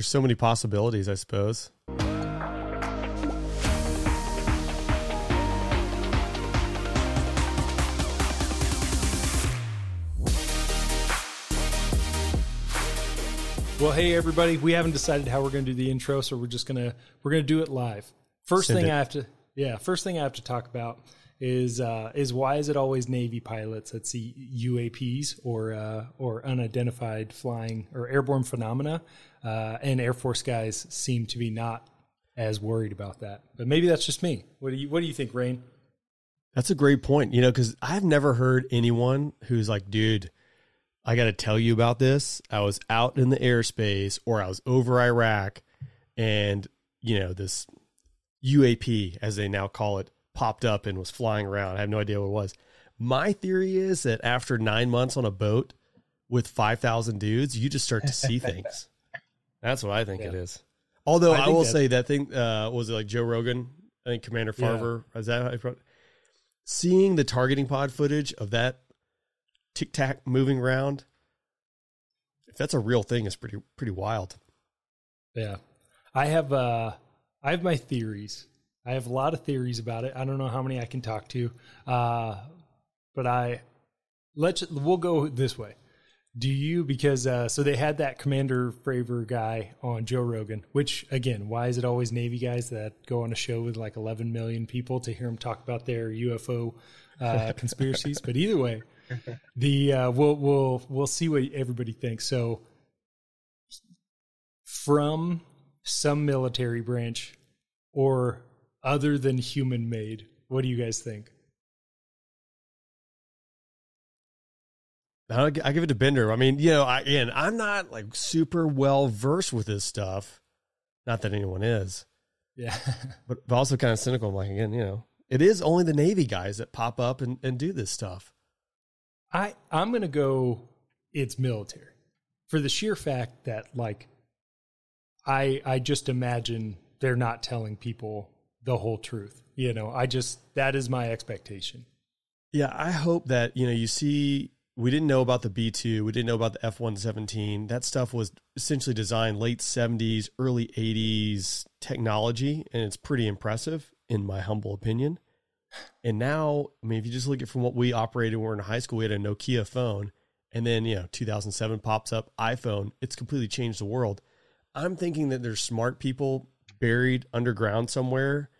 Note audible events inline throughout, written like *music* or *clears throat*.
There's so many possibilities, I suppose. Well, hey everybody, we haven't decided how we're going to do the intro, so we're just gonna we're gonna do it live. First Send thing it. I have to yeah, first thing I have to talk about is uh, is why is it always Navy pilots that see UAPs or uh, or unidentified flying or airborne phenomena, uh, and Air Force guys seem to be not as worried about that. But maybe that's just me. What do you What do you think, Rain? That's a great point. You know, because I've never heard anyone who's like, dude, I got to tell you about this. I was out in the airspace or I was over Iraq and, you know, this UAP, as they now call it, popped up and was flying around. I have no idea what it was. My theory is that after nine months on a boat with 5,000 dudes, you just start to see *laughs* things. That's what I think it Yeah. is. Although I I, will that- say that thing, uh, was it like Joe Rogan? I think Commander Yeah. Fravor, is that how I Seeing the targeting pod footage of that tic tac moving around, if that's a real thing, is pretty pretty wild. Yeah. I have uh I have my theories. I have a lot of theories about it. I don't know how many I can talk to. Uh but I let's we'll go this way. Do you because uh so they had that Commander Fravor guy on Joe Rogan, which again, why is it always Navy guys that go on a show with like 11 million people to hear them talk about their UFO uh *laughs* conspiracies? but either way, the uh we'll we'll we'll see what everybody thinks. So from some military branch or other than human made. What do you guys think? I'll give it to Bender. I mean, you know, I, again, I'm not like super well versed with this stuff. Not that anyone is, Yeah. *laughs* but, but also kind of cynical. I'm like, again, you know, it is only the Navy guys that pop up and, and do this stuff. I I'm going to go it's military. For the sheer fact that like I I just imagine they're not telling people the whole truth. You know, I just that is my expectation. Yeah, I hope that you know you see. We didn't know about the B two. We didn't know about the F one seventeen. That stuff was essentially designed late seventies, early eighties technology, and it's pretty impressive in my humble opinion. And now, I mean, if you just look at from what we operated when we were in high school, we had a Nokia phone, and then you know, two thousand seven pops up iPhone. It's completely changed the world. I'm thinking that there's smart people buried underground somewhere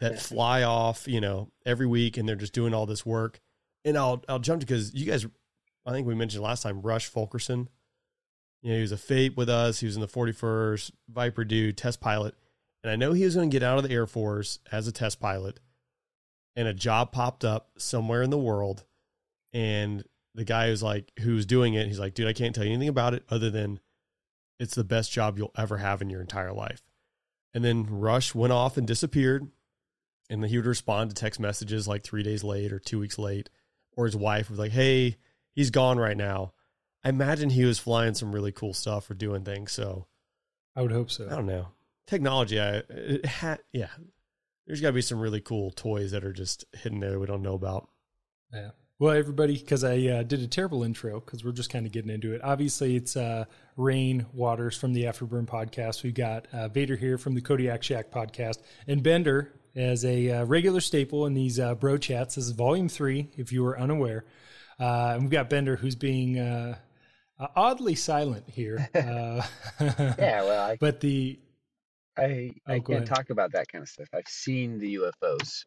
that fly off, you know, every week and they're just doing all this work. And I'll I'll jump to because you guys I think we mentioned last time Rush Fulkerson. You know, he was a fate with us. He was in the 41st Viper dude test pilot. And I know he was going to get out of the Air Force as a test pilot. And a job popped up somewhere in the world. And the guy who's like, who's doing it, he's like, dude, I can't tell you anything about it other than it's the best job you'll ever have in your entire life. And then Rush went off and disappeared and then he would respond to text messages like three days late or two weeks late, or his wife was like, "Hey, he's gone right now." I imagine he was flying some really cool stuff or doing things. So I would hope so. I don't know technology. I it had yeah. There's got to be some really cool toys that are just hidden there we don't know about. Yeah. Well, everybody, because I uh, did a terrible intro because we're just kind of getting into it. Obviously, it's uh, Rain Waters from the Afterburn podcast. We've got uh, Vader here from the Kodiak Shack podcast, and Bender as a uh, regular staple in these uh, bro chats. This is volume three, if you were unaware. Uh, and we've got Bender who's being uh, uh, oddly silent here. Uh, *laughs* Yeah, well, I *laughs* but the I, Oh, I can't ahead. talk about that kind of stuff. I've seen the UFOs.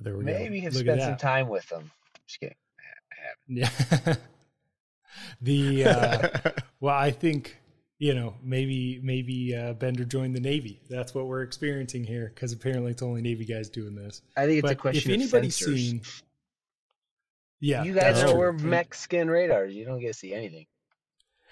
There we Maybe have Look spent some time with them. Just kidding. I haven't. yeah, *laughs* the uh. Well, I think you know maybe maybe uh, Bender joined the Navy. That's what we're experiencing here because apparently it's only Navy guys doing this. I think it's but a question if of anybody's sensors. seen, yeah, you guys that's know true. we're mech scan radars. You don't get to see anything.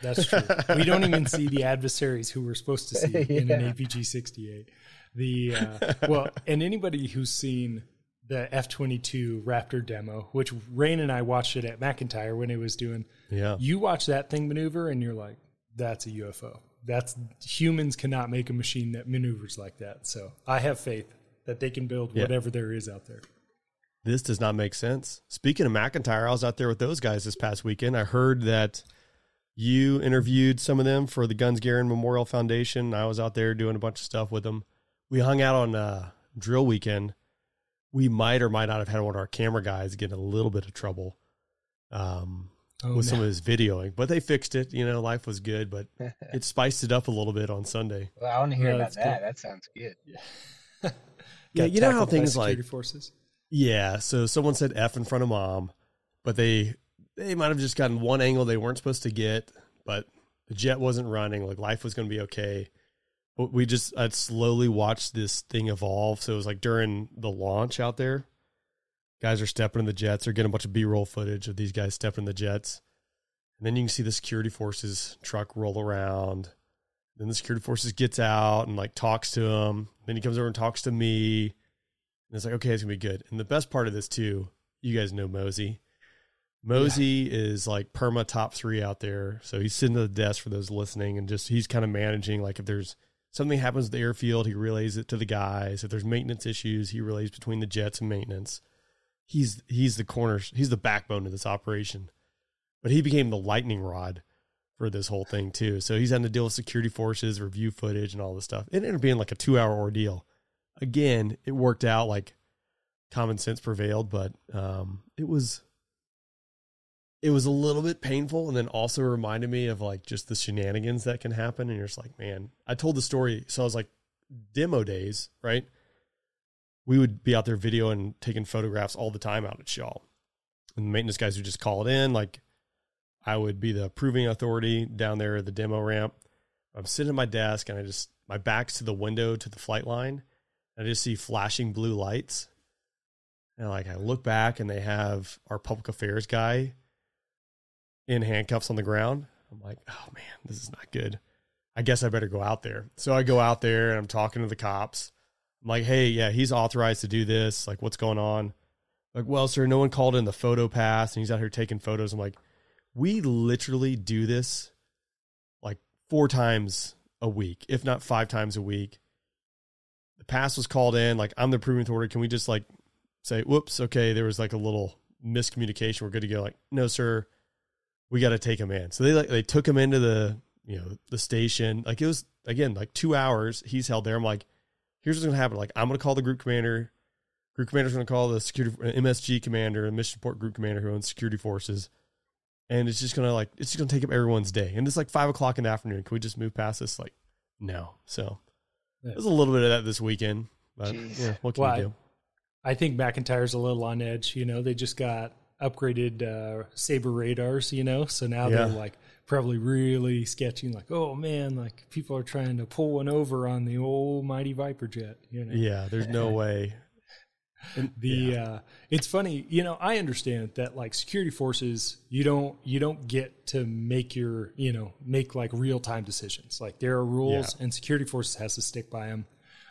That's true. we don't even see the adversaries who we're supposed to see *laughs* in an APG 68. The uh, well, and anybody who's seen the F 22 Raptor demo, which Rain and I watched it at McEntire when it was doing, yeah. you watch that thing maneuver and you're like, that's a UFO. That's humans cannot make a machine that maneuvers like that. So I have faith that they can build Yeah. whatever there is out there. This does not make sense. Speaking of McEntire, I was out there with those guys this past weekend. I heard that You interviewed some of them for the Guns Garen Memorial Foundation. I was out there doing a bunch of stuff with them. We hung out on uh, drill weekend. We might or might not have had one of our camera guys get in a little bit of trouble um, Oh, with some of his videoing, but they fixed it. You know, life was good, but *laughs* it spiced it up a little bit on Sunday. well, I want to hear Yeah, about that. cool. That sounds good. *laughs* Yeah, Got you know how tackled by things like security forces. Yeah, so someone said F in front of mom, but they they might have just gotten one angle they weren't supposed to get, but the jet wasn't running, like life was going to be okay. But we just I'd slowly watched this thing evolve. So it was like during the launch out there, guys are stepping in the jets, they're getting a bunch of B-roll footage of these guys stepping in the jets. And then you can see the security forces truck roll around. Then the security forces gets out and like talks to him. Then he comes over and talks to me. And it's like, okay, it's gonna be good. And the best part of this too, you guys know Mosey. Mosey is like perma top three out there. So he's sitting at the desk for those listening and just he's kind of managing like if there's something happens at the airfield, he relays it to the guys. If there's maintenance issues, he relays between the jets and maintenance. He's he's the corner he's the backbone of this operation. But he became the lightning rod for this whole thing too. So he's having to deal with security forces, review footage and all this stuff. It ended up being like a two hour ordeal again, it worked out like common sense prevailed, but um, it was it was a little bit painful, and then also reminded me of like just the shenanigans that can happen. And you're just like, man, I told the story, so I was like, demo days, right? We would be out there videoing, taking photographs all the time out at Shaw, and the maintenance guys would just call it in. Like, I would be the approving authority down there at the demo ramp. I'm sitting at my desk, and I just my back's to the window to the flight line. I just see flashing blue lights. And like I look back and they have our public affairs guy in handcuffs on the ground. I'm like, oh man, this is not good. I guess I better go out there. So I go out there and I'm talking to the cops. I'm like, hey, yeah, he's authorized to do this. Like, what's going on? Like, well, sir, no one called in the photo pass and he's out here taking photos. I'm like, we literally do this like four times a week, if not five times a week pass was called in. Like I'm the approving authority. Can we just like say, whoops, okay, there was like a little miscommunication. We're good to go. Like, no, sir, we got to take him in. So they like they took him into the you know the station. Like it was again like two hours. He's held there. I'm like, here's what's gonna happen. Like I'm gonna call the group commander. Group commander's gonna call the security uh, MSG commander, the mission support group commander who owns security forces. And it's just gonna like it's just gonna take up everyone's day. And it's like five o'clock in the afternoon. Can we just move past this? Like, no. So Yeah. there's a little bit of that this weekend, but Jeez. yeah, what can Well, you I- do? I think McEntire's a little on edge. You know, they just got upgraded uh, SABR radars. You know, so now Yeah. they're like probably really sketching. Like, oh man, like people are trying to pull one over on the old mighty Viper jet. You know, Yeah, there's no *laughs* way. And *laughs* the yeah. uh it's funny you know i understand that like security forces you don't you don't get to make your you know make like real time decisions like there are rules and security forces has to stick by them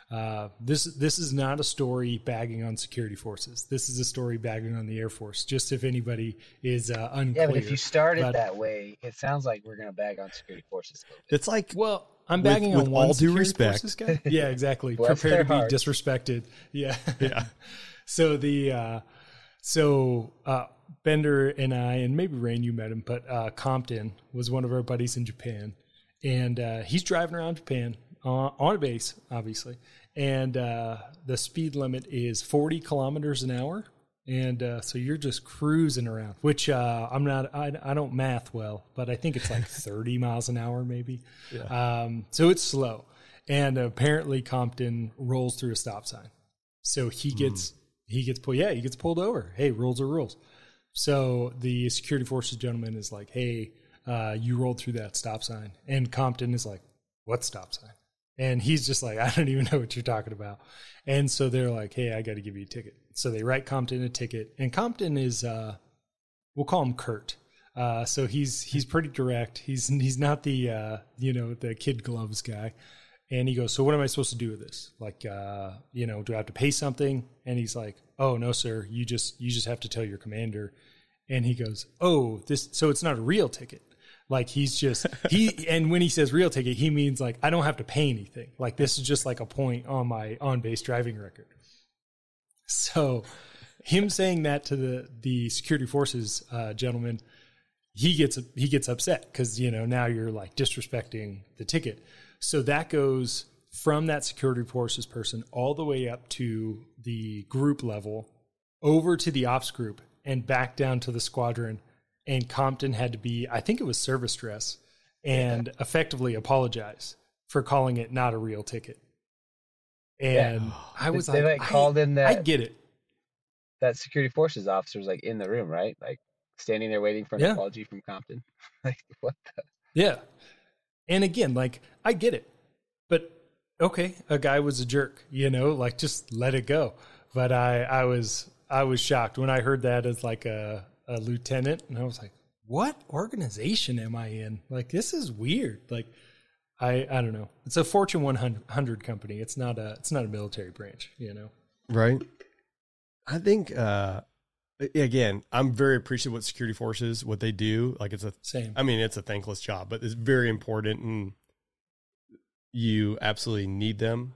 uh this this is not a story bagging on security forces this is a story bagging on the air force just if anybody is uh unclear Yeah, but if you start it but- that way, it sounds like we're gonna bag on security forces a bit. it's like well i'm With- bagging with on one all due respect. guy. *laughs* yeah exactly. Prepare to be hearts. disrespected. *laughs* Yeah. Yeah, *laughs* so the uh so uh bender and i and maybe rain you met him but uh compton was one of our buddies in japan. And uh he's driving around japan uh, on a base obviously. And uh the speed limit is 40 kilometers an hour and uh, so you're just cruising around which uh i'm not I, I don't math well but i think it's like *laughs* 30 miles an hour maybe um so it's slow and apparently compton rolls through a stop sign so he gets he gets pulled. Yeah, he gets pulled over. Hey, rules are rules. So the security forces gentleman is like, "Hey, uh, you rolled through that stop sign," and Compton is like, "What stop sign?" And he's just like, *laughs* "I don't even know what you're talking about." And so they're like, "Hey, I got to give you a ticket." So they write Compton a ticket, and Compton is, uh, we'll call him Kurt. Uh, so he's he's pretty direct. He's he's not the uh, you know the kid gloves guy. And he goes, "So what am I supposed to do with this? Like, uh, you know, do I have to pay something?" And he's like, "Oh no, sir. You just you just have to tell your commander." And he goes, "Oh, this so it's not a real ticket. Like he's just *laughs* he and when he says real ticket, he means like I don't have to pay anything. Like this is just like a point on my on base driving record." So, him saying that to the the security forces uh, gentleman, he gets he gets upset because you know now you're like disrespecting the ticket. So that goes from that security forces person all the way up to the group level, over to the ops group, and back down to the squadron. And Compton had to be, I think it was service dress, and effectively apologize for calling it not a real ticket. And yeah. I was they like, like called in that I get it. That security forces officer was like in the room, right? Like standing there waiting for an yeah. apology from Compton. *laughs* like what the Yeah. And again, like I get it. But okay, a guy was a jerk, you know, like just let it go. But I I was I was shocked when I heard that as like a, a lieutenant and I was like, what organization am I in? Like this is weird. Like I I don't know. It's a Fortune 100 company. It's not a it's not a military branch, you know. Right. I think uh again, I'm very appreciative what security forces what they do. Like it's a same. I mean, it's a thankless job, but it's very important, and you absolutely need them.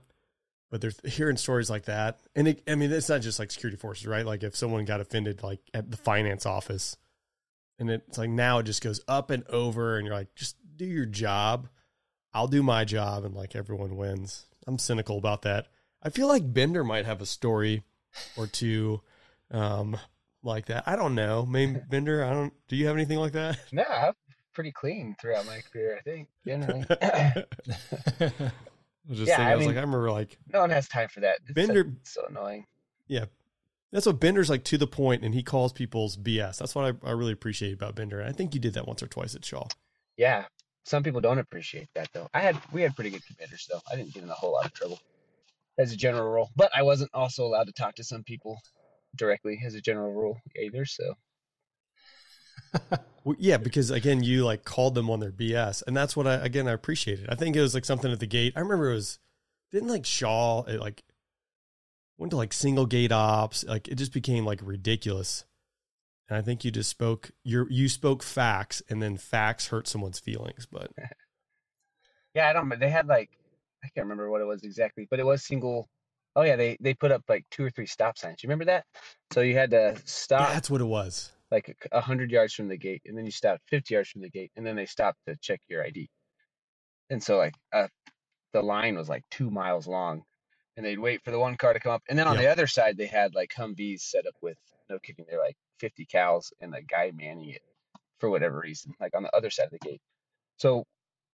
But they're hearing stories like that, and it, I mean, it's not just like security forces, right? Like if someone got offended, like at the finance office, and it's like now it just goes up and over, and you're like, just do your job. I'll do my job, and like everyone wins. I'm cynical about that. I feel like Bender might have a story or two um, like that. I don't know. Maybe *laughs* Bender, I don't do you have anything like that? No, I'm pretty clean throughout my career, I think, generally. *laughs* I was just yeah, saying, I, I was mean, like, I remember like no one has time for that. It's Bender so, so annoying. Yeah. That's what Bender's like to the point and he calls people's BS. That's what I, I really appreciate about Bender. And I think you did that once or twice at Shaw. Yeah. Some people don't appreciate that though. I had we had pretty good commanders though. I didn't get in a whole lot of trouble as a general rule. But I wasn't also allowed to talk to some people directly as a general rule either. So, *laughs* well, yeah, because again, you like called them on their BS, and that's what I again I appreciated. I think it was like something at the gate. I remember it was didn't like Shaw it like went to like single gate ops. Like it just became like ridiculous. And I think you just spoke you you spoke facts, and then facts hurt someone's feelings. But *laughs* yeah, I don't. They had like I can't remember what it was exactly, but it was single Oh yeah, they they put up like two or three stop signs. You remember that? So you had to stop. Yeah, that's what it was. Like a hundred yards from the gate, and then you stopped fifty yards from the gate, and then they stopped to check your ID. And so like uh, the line was like two miles long, and they'd wait for the one car to come up, and then on yep. the other side they had like Humvees set up with no kidding, they're like fifty cals and the guy manning it for whatever reason, like on the other side of the gate. So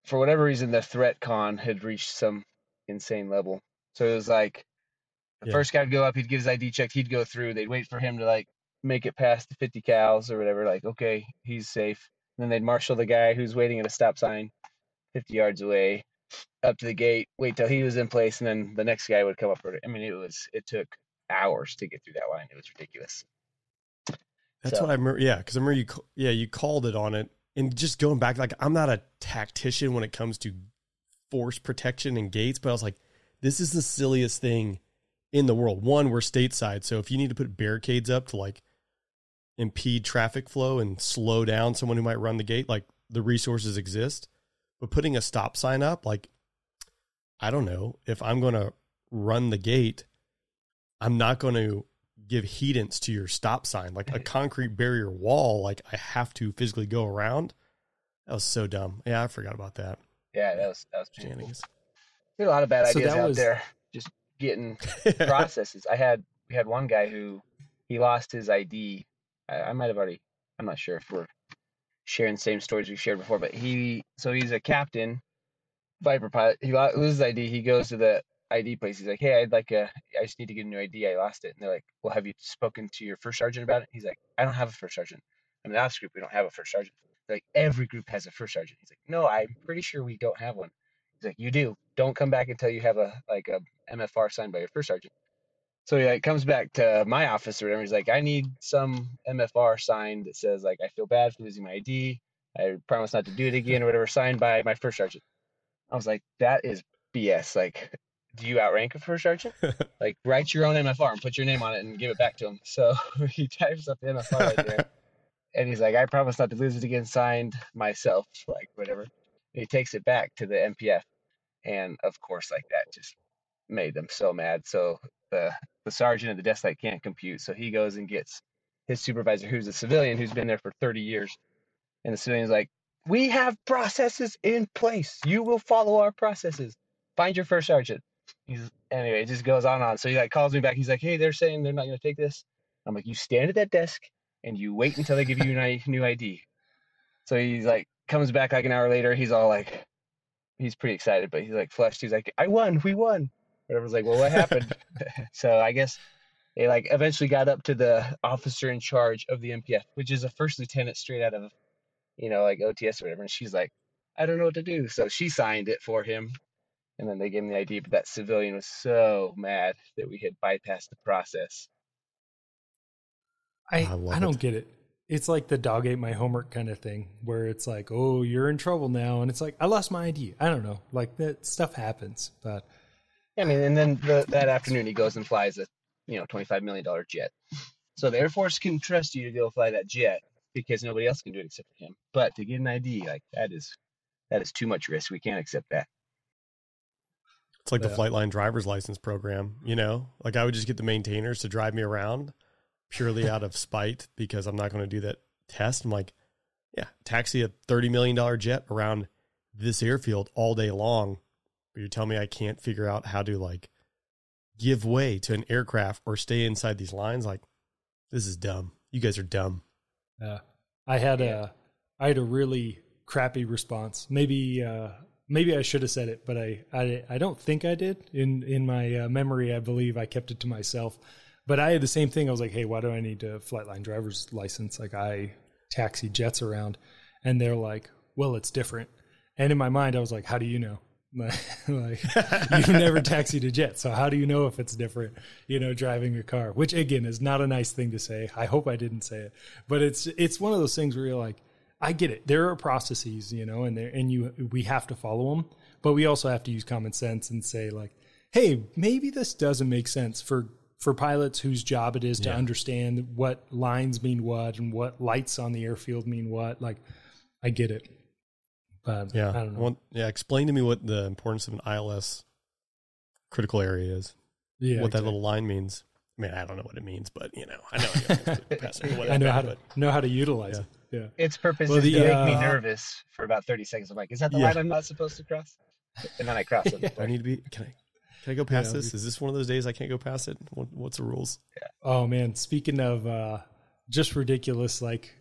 for whatever reason, the threat con had reached some insane level. So it was like the yeah. first guy would go up, he'd get his ID checked, he'd go through. They'd wait for him to like make it past the 50 cals or whatever. Like, okay, he's safe. And then they'd marshal the guy who's waiting at a stop sign 50 yards away up to the gate, wait till he was in place, and then the next guy would come up. I mean, it was it took hours to get through that line. It was ridiculous. That's so. what I remember. Yeah, because I remember you. Yeah, you called it on it, and just going back, like I'm not a tactician when it comes to force protection and gates, but I was like, this is the silliest thing in the world. One, we're stateside, so if you need to put barricades up to like impede traffic flow and slow down someone who might run the gate, like the resources exist. But putting a stop sign up, like I don't know if I'm going to run the gate, I'm not going to give heedance to your stop sign, like a concrete barrier wall. Like I have to physically go around. That was so dumb. Yeah, I forgot about that. Yeah, that was that was shenanigans. There's a lot of bad so ideas out was, there Just getting *laughs* processes. I had we had one guy who he lost his ID. I, I might have already. I'm not sure if we're sharing the same stories we shared before, but he so he's a captain, Viper pilot. He lost his ID. He goes to the ID place. He's like, "Hey, I'd like a. I just need to get a new ID. I lost it." And they're like, "Well, have you spoken to your first sergeant about it?" He's like, "I don't have a first sergeant. I'm the ops group. We don't have a first sergeant." They're like every group has a first sergeant. He's like, "No, I'm pretty sure we don't have one." He's like, "You do. Don't come back until you have a like a MFR signed by your first sergeant." So he like comes back to my office or whatever. He's like, "I need some MFR signed that says like I feel bad for losing my ID. I promise not to do it again or whatever, signed by my first sergeant." I was like, "That is BS. Like, do you outrank a first sergeant? like, write your own MFR and put your name on it and give it back to him." So *laughs* he types up the MFR right there. *laughs* and he's like, I promise not to lose it again, signed myself, like whatever he takes it back to the MPF, and of course, like that just made them so mad. So the the sergeant at the desk light can't compute, so he goes and gets his supervisor, who's a civilian who's been there for 30 years, And the civilian's like, we have processes in place. You will follow our processes. Find your first sergeant. He's anyway, it just goes on and on. So he like calls me back. He's like, hey, they're saying they're not going to take this. I'm like, you stand at that desk and you wait until they give you a *laughs* new ID. So he's like, comes back like an hour later. He's all like, he's pretty excited, but he's like flushed. He's like, I won, we won. Whatever's like, well, what happened? *laughs* *laughs* so I guess they like eventually got up to the officer in charge of the MPF, which is a first lieutenant straight out of, you know, like OTS or whatever. And she's like, I don't know what to do. So she signed it for him. And then they gave him the ID, but that civilian was so mad that we had bypassed the process. I, I, I don't it. get it. It's like the dog ate my homework kind of thing, where it's like, oh, you're in trouble now, and it's like I lost my ID. I don't know, like that stuff happens, but I mean, and then the, that afternoon he goes and flies a you know twenty five million dollar jet. So the Air Force can trust you to go fly that jet because nobody else can do it except for him. But to get an ID, like that is that is too much risk. We can't accept that. It's like yeah. the Flightline driver's license program, you know? Like I would just get the maintainers to drive me around purely out of spite because I'm not going to do that test. I'm like, yeah, taxi a $30 million jet around this airfield all day long. But you're telling me I can't figure out how to like give way to an aircraft or stay inside these lines? Like, this is dumb. You guys are dumb. Yeah. I had a, I had a really crappy response. Maybe, uh, maybe I should have said it, but I, I, I don't think I did. In in my uh, memory, I believe I kept it to myself. But I had the same thing. I was like, hey, why do I need a Flightline driver's license? Like I taxi jets around, and they're like, well, it's different. And in my mind, I was like, how do you know? *laughs* like you've never taxied a jet, so how do you know if it's different? You know, driving a car, which again is not a nice thing to say. I hope I didn't say it, but it's it's one of those things where you're like, I get it. There are processes, you know, and there and you we have to follow them, but we also have to use common sense and say like, hey, maybe this doesn't make sense for for pilots whose job it is to understand what lines mean what and what lights on the airfield mean what. Like, I get it, but yeah, I don't know. Well, yeah, explain to me what the importance of an ILS critical area is. Yeah, what exactly. that little line means. I mean, I don't know what it means, but you know, I know. *laughs* I know how to know how to utilize yeah. it. Yeah, its purpose well, is the, to uh, make me nervous for about thirty seconds. I'm like, is that the yeah. line I'm not supposed to cross? And then I cross it. *laughs* I need to be. Can I? Can I go past yeah, this? Is this one of those days I can't go past it? What, what's the rules? Yeah. Oh man, speaking of uh, just ridiculous like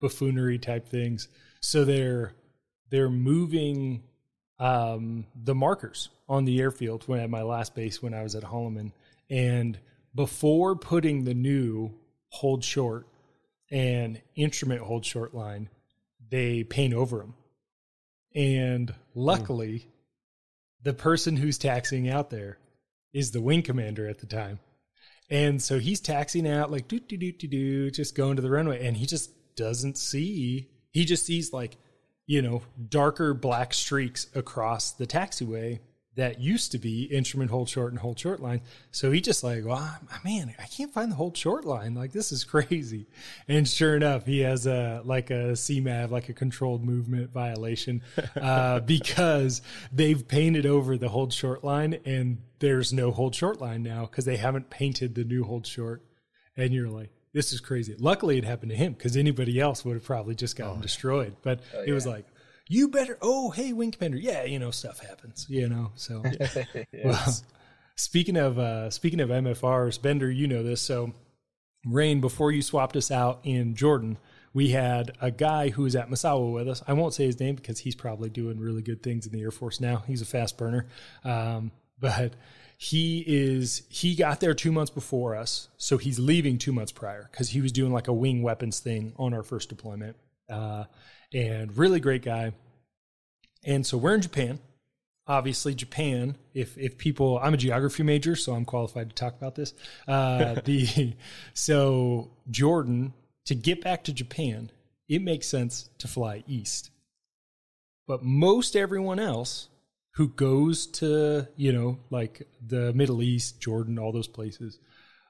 buffoonery type things. So they're they're moving um, the markers on the airfield when at my last base when I was at Holloman, and before putting the new hold short and instrument hold short line, they paint over them. And luckily, mm the person who's taxiing out there is the wing commander at the time. And so he's taxiing out like do do do do do, just going to the runway, and he just doesn't see. He just sees like, you know, darker black streaks across the taxiway, that used to be instrument hold short and hold short line. So he just like, well, man, I can't find the hold short line. Like this is *laughs* crazy. And sure enough, he has a like a CMAV, like a controlled movement violation, uh, *laughs* because they've painted over the hold short line and there's no hold short line now because they haven't painted the new hold short. And you're like, this is crazy. Luckily, it happened to him because anybody else would have probably just gotten oh, destroyed. But oh, yeah. it was like, you better oh hey wing commander yeah you know stuff happens you know so *laughs* yes. well speaking of uh speaking of mfrs bender you know this so rain before you swapped us out in jordan we had a guy who was at Misawa with us. I won't say his name because he's probably doing really good things in the Air Force now. He's a fast burner. Um, but he is he got there two months before us, so he's leaving two months prior because he was doing like a wing weapons thing on our first deployment. Uh, and really great guy. And so we're in Japan. Obviously, Japan. If if people, I'm a geography major, so I'm qualified to talk about this. Uh, *laughs* the so Jordan to get back to Japan, it makes sense to fly east. But most everyone else who goes to you know like the Middle East, Jordan, all those places,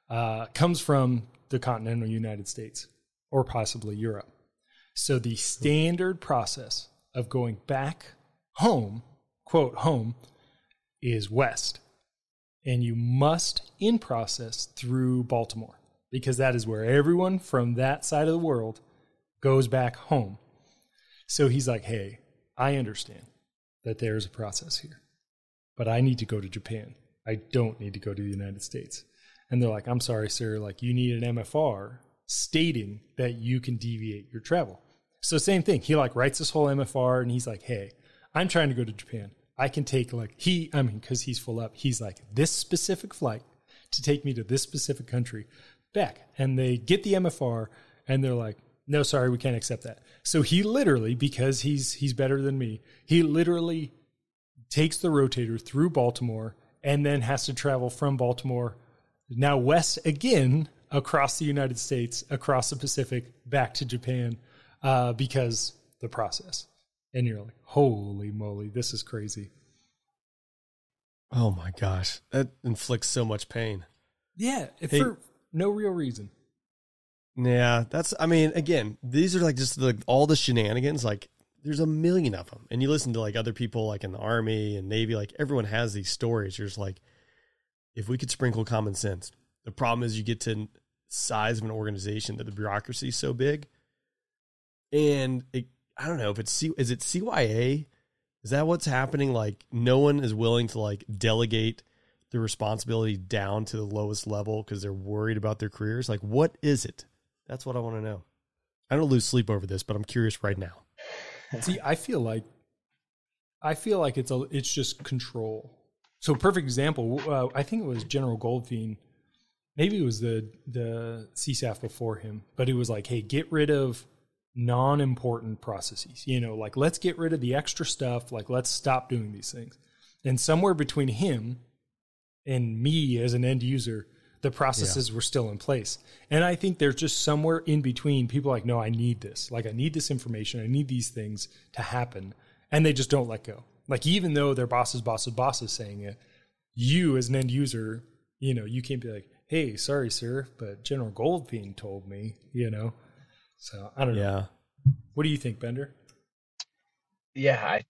uh, comes from the continental United States or possibly Europe. So the standard process of going back home, quote, home, is west. And you must in process through Baltimore because that is where everyone from that side of the world goes back home. So he's like, hey, I understand that there's a process here, but I need to go to Japan. I don't need to go to the United States. And they're like, I'm sorry, sir. Like, you need an MFR stating that you can deviate your travel. So, same thing. He like writes this whole MFR and he's like, hey, I'm trying to go to Japan. I can take like, he, I mean, because he's full up, he's like, this specific flight to take me to this specific country back. And they get the MFR and they're like, no, sorry, we can't accept that. So he literally, because he's he's better than me, he literally takes the rotator through Baltimore and then has to travel from Baltimore now west again across the United States, across the Pacific, back to Japan, uh, because the process. And you're like, holy moly, this is crazy. Oh my gosh, that inflicts so much pain. Yeah, hey, for no real reason. Yeah, that's. I mean, again, these are like just like all the shenanigans. Like, there's a million of them, and you listen to like other people, like in the army and navy. Like everyone has these stories. You're just like, if we could sprinkle common sense. The problem is you get to size of an organization that the bureaucracy is so big, and it, I don't know if it's C, is it CYA. Is that what's happening? Like, no one is willing to like delegate the responsibility down to the lowest level because they're worried about their careers. Like, what is it? That's what I want to know. I don't lose sleep over this, but I'm curious right now. *laughs* See, I feel like I feel like it's a it's just control. So, perfect example. Uh, I think it was General Goldfein. Maybe it was the the CSAF before him, but it was like, hey, get rid of non-important processes. You know, like let's get rid of the extra stuff. Like let's stop doing these things. And somewhere between him and me as an end user, the processes yeah. were still in place. And I think there's just somewhere in between people like, no, I need this. Like, I need this information. I need these things to happen. And they just don't let go. Like, even though their bosses, bosses, bosses saying it, you as an end user, you know, you can't be like, hey, sorry, sir, but General Goldfein told me, you know. So I don't know. What do you think, Bender? Yeah, I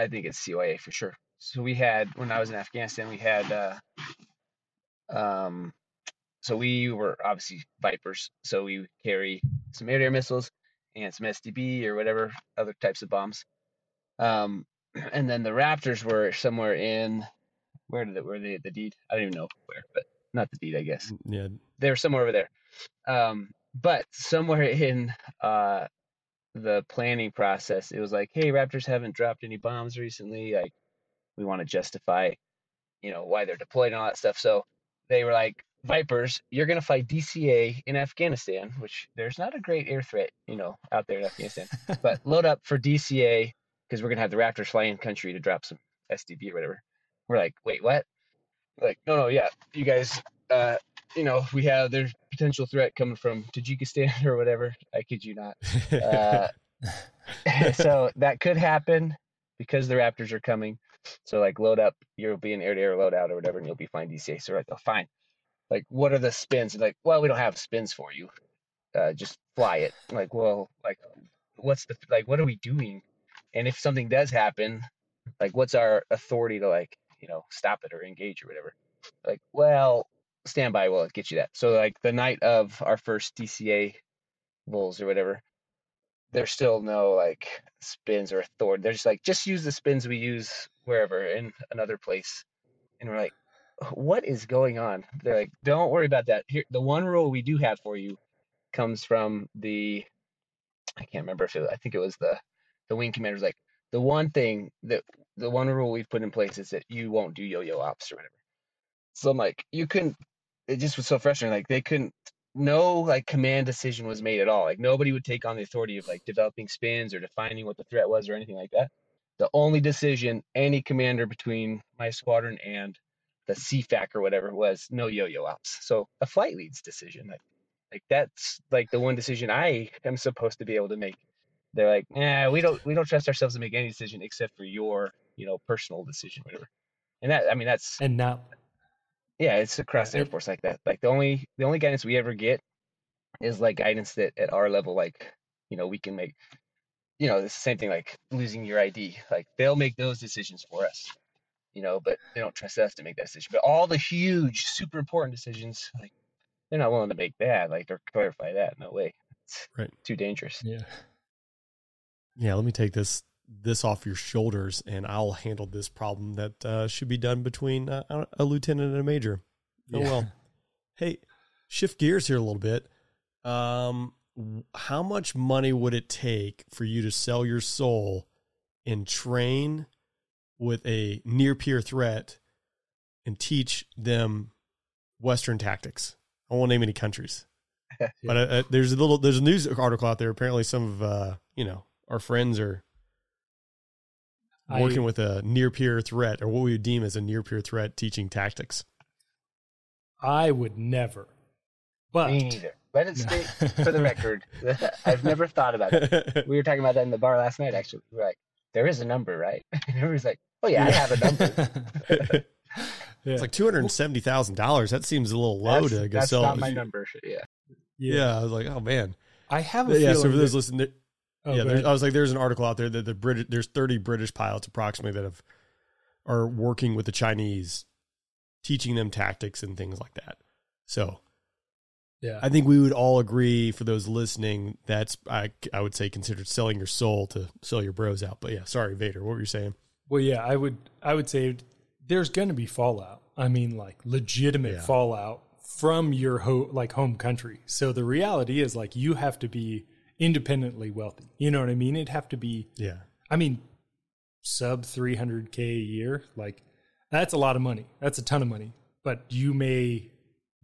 I think it's CYA for sure. So we had when I was in Afghanistan, we had uh, um, so we were obviously Vipers, so we carry some air-to-air missiles and some SDB or whatever other types of bombs. Um, *clears throat* and then the Raptors were somewhere in where did it where they the Deid? I don't even know where, but not the Deid, I guess. Mm, yeah, they were somewhere over there. Um, but somewhere *laughs* in uh the planning process, it was like, hey, Raptors haven't dropped any bombs recently. Like, we want to justify, you know, why they're deployed and all that stuff. So they were like, Vipers, you're going to fight DCA in Afghanistan, which there's not a great air threat, you know, out there in Afghanistan. but *laughs* load up for DCA because we're going to have the Raptors fly in country to drop some SDB or whatever. We're like, wait, what? like, no, no, yeah, you guys, uh, you know, we have there's potential threat coming from Tajikistan *laughs* or whatever. I kid you not. Uh, *laughs* so that could happen because the Raptors are coming. So like load up, you'll be an air to air loadout or whatever, and you'll be fine DCA. So right, oh, fine like what are the spins like well we don't have spins for you uh, just fly it like well like what's the like what are we doing and if something does happen like what's our authority to like you know stop it or engage or whatever like well standby will get you that so like the night of our first dca bulls or whatever there's still no like spins or authority they're just like just use the spins we use wherever in another place and we're like what is going on? They're like, don't worry about that. Here, the one rule we do have for you comes from the, I can't remember if it, I think it was the, the wing commander's like, the one thing that, the one rule we've put in place is that you won't do yo-yo ops or whatever. So I'm like, you couldn't, it just was so frustrating. Like they couldn't, no like command decision was made at all. Like nobody would take on the authority of like developing spins or defining what the threat was or anything like that. The only decision any commander between my squadron and the CFAC or whatever was no yo-yo ops. So a flight lead's decision, like, like that's like the one decision I am supposed to be able to make. They're like, yeah, we don't we don't trust ourselves to make any decision except for your you know personal decision, whatever. And that I mean that's and now, yeah, it's across the Air Force like that. Like the only the only guidance we ever get is like guidance that at our level, like you know, we can make. You know, it's the same thing like losing your ID. Like they'll make those decisions for us you know, but they don't trust us to make that decision. But all the huge, super important decisions, like they're not willing to make that, like or clarify that. No way, it's right? Too dangerous. Yeah. yeah, let me take this this off your shoulders, and I'll handle this problem that uh, should be done between uh, a lieutenant and a major. Oh yeah. well. Hey, shift gears here a little bit. Um, how much money would it take for you to sell your soul and train with a near peer threat and teach them Western tactics? I won't name any countries, yeah. *laughs* but uh, uh, there's a little there's a news article out there. Apparently, some of uh, you know our friends are working I, with a near peer threat, or what we would deem as a near peer threat, teaching tactics. I would never, but me neither. Let it stay for the record. *laughs* I've never thought about it. We were talking about that in the bar last night. Actually, we were like, "There is a number, right?" *laughs* And everybody's like, "Oh yeah, I have a number." *laughs* Yeah. It's like two hundred and seventy thousand dollars. That seems a little low that's, to go that's sell. Not my number. Yeah. yeah. yeah. I was like, oh man. I have a yeah. So for those listening, oh, yeah, I was like, there's an article out there that the British, there's thirty British pilots approximately that have are working with the Chinese, teaching them tactics and things like that. So, yeah, I think we would all agree for those listening that's I I would say considered selling your soul to sell your bros out. But yeah, sorry, Vader, what were you saying? Well, yeah, I would I would say there's going to be fallout. I mean, like legitimate yeah. fallout from your ho- like home country. So the reality is like you have to be independently wealthy. You know what I mean? It'd have to be Yeah. I mean sub 300k a year, like that's a lot of money. That's a ton of money. But you may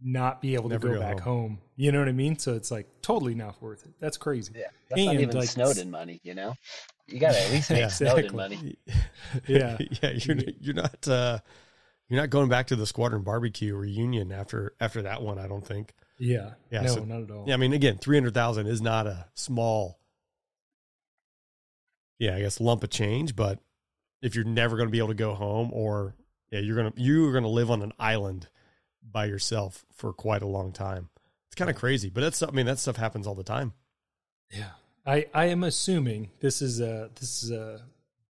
not be able Never to go, go back home. home. You know what I mean? So it's like totally not worth it. That's crazy. Yeah. That's and not even like, Snowden money, you know? You gotta at least make yeah, Snowden money. *laughs* yeah. *laughs* yeah, you're you're not uh you're not going back to the squadron barbecue reunion after after that one, I don't think. Yeah. Yeah. No, so, not at all. Yeah, I mean again, three hundred thousand is not a small yeah, I guess lump of change, but if you're never gonna be able to go home or yeah, you're gonna you're gonna live on an island by yourself for quite a long time. It's kind of crazy, but that's I mean that stuff happens all the time. Yeah. I, I am assuming this is a this is a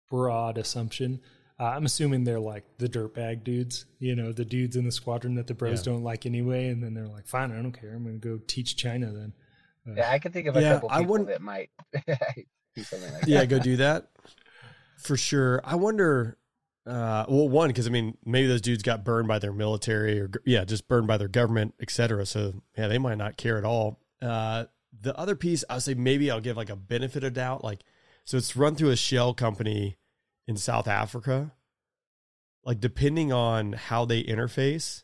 broad assumption. Uh, I'm assuming they're like the dirtbag dudes, you know, the dudes in the squadron that the bros yeah. don't like anyway, and then they're like, "Fine, I don't care. I'm going to go teach China then." Uh, yeah, I can think of a yeah, couple people I wouldn't, that might *laughs* do something like yeah, that. Yeah, go do that for sure. I wonder. Uh, well, one because I mean, maybe those dudes got burned by their military, or yeah, just burned by their government, etc. So yeah, they might not care at all. Uh, the other piece, I would say maybe I'll give like a benefit of doubt. Like, so it's run through a shell company in South Africa. Like, depending on how they interface,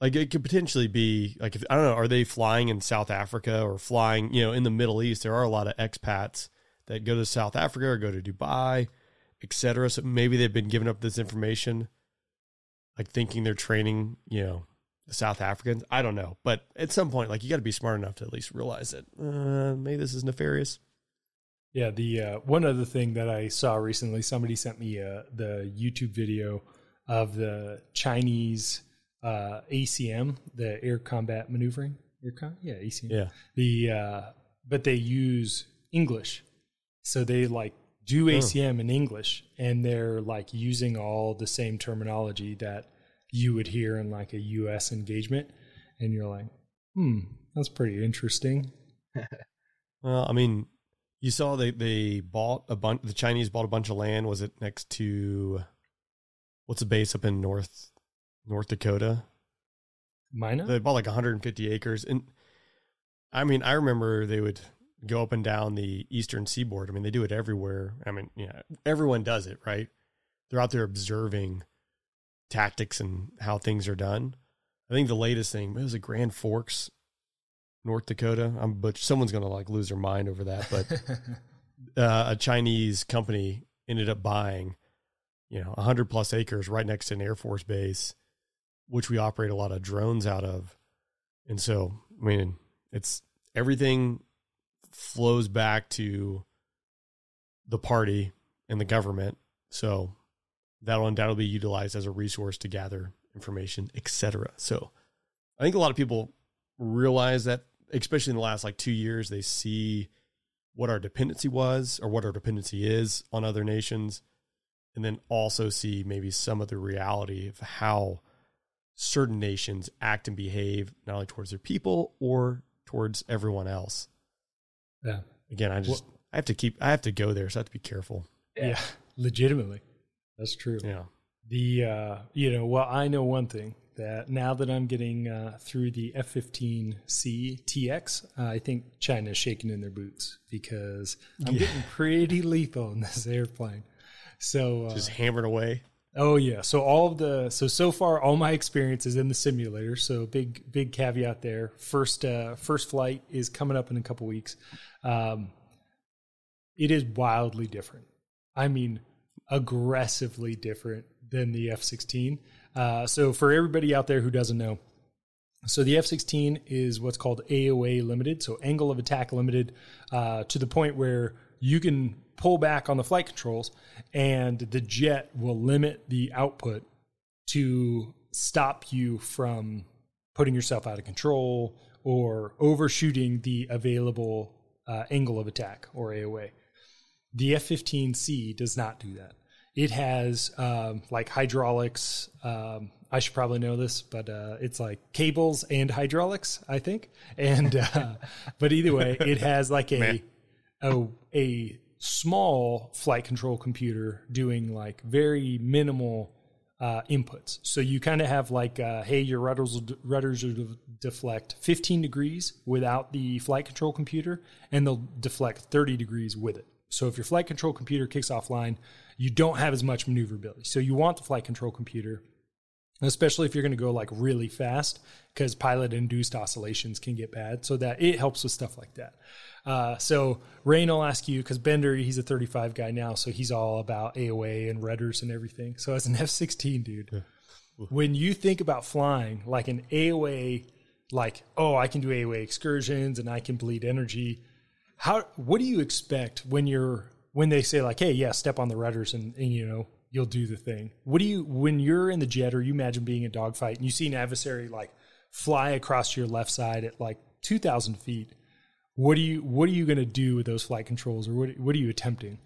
like it could potentially be like if I don't know, are they flying in South Africa or flying, you know, in the Middle East? There are a lot of expats that go to South Africa or go to Dubai, etc. So maybe they've been giving up this information, like thinking they're training, you know, the South Africans. I don't know, but at some point, like you got to be smart enough to at least realize that uh, maybe this is nefarious. Yeah, the uh, one other thing that I saw recently, somebody sent me uh, the YouTube video of the Chinese uh, ACM, the air combat maneuvering. Air com- yeah, ACM. Yeah. The uh, but they use English, so they like do ACM oh. in English, and they're like using all the same terminology that you would hear in like a U.S. engagement, and you're like, hmm, that's pretty interesting. *laughs* well, I mean, you saw they they bought a bunch. The Chinese bought a bunch of land. Was it next to what's the base up in North North Dakota? Minot. They bought like 150 acres, and I mean, I remember they would go up and down the eastern seaboard. I mean, they do it everywhere. I mean, yeah, everyone does it, right? They're out there observing tactics and how things are done. I think the latest thing it was a Grand Forks, North Dakota. I'm but someone's gonna like lose their mind over that. But *laughs* uh, a Chinese company ended up buying, you know, hundred plus acres right next to an Air Force base, which we operate a lot of drones out of. And so, I mean, it's everything flows back to the party and the government. So that'll undoubtedly be utilized as a resource to gather information, etc. So I think a lot of people realize that, especially in the last like two years, they see what our dependency was or what our dependency is on other nations, and then also see maybe some of the reality of how certain nations act and behave not only towards their people or towards everyone else. Yeah. Again, I just I have to keep. I have to go there, so I have to be careful. Yeah, yeah legitimately, that's true. Yeah. The uh, you know, well, I know one thing that now that I'm getting uh, through the F-15C TX, uh, I think China is shaking in their boots because I'm yeah. getting pretty lethal in this airplane. So uh, just hammering away. Oh yeah. So all of the so so far all my experience is in the simulator. So big big caveat there. First uh, first flight is coming up in a couple weeks. Um, it is wildly different. I mean, aggressively different than the F sixteen. Uh, so for everybody out there who doesn't know, so the F sixteen is what's called AOA limited, so angle of attack limited, uh, to the point where you can pull back on the flight controls, and the jet will limit the output to stop you from putting yourself out of control or overshooting the available uh, angle of attack or AOA. The F 15C does not do that. It has um, like hydraulics. Um, I should probably know this, but uh, it's like cables and hydraulics, I think. And uh, *laughs* but either way, it has like a a, a small flight control computer doing like very minimal uh, inputs. So you kind of have like, uh, hey, your rudders rudders will deflect 15 degrees without the flight control computer, and they'll deflect 30 degrees with it. So if your flight control computer kicks offline, you don't have as much maneuverability. So you want the flight control computer, especially if you're going to go like really fast, because pilot induced oscillations can get bad. So that it helps with stuff like that. Uh, so Rain, I'll ask you because Bender, he's a 35 guy now, so he's all about AOA and rudders and everything. So as an *laughs* F16 dude, yeah. when you think about flying like an AOA, like oh, I can do AOA excursions and I can bleed energy. How what do you expect when you're when they say like, hey, yeah, step on the rudders and, and you know you'll do the thing. What do you when you're in the jet or you imagine being a dogfight and you see an adversary like fly across your left side at like 2,000 feet? what do you what are you going to do with those flight controls or what what are you attempting?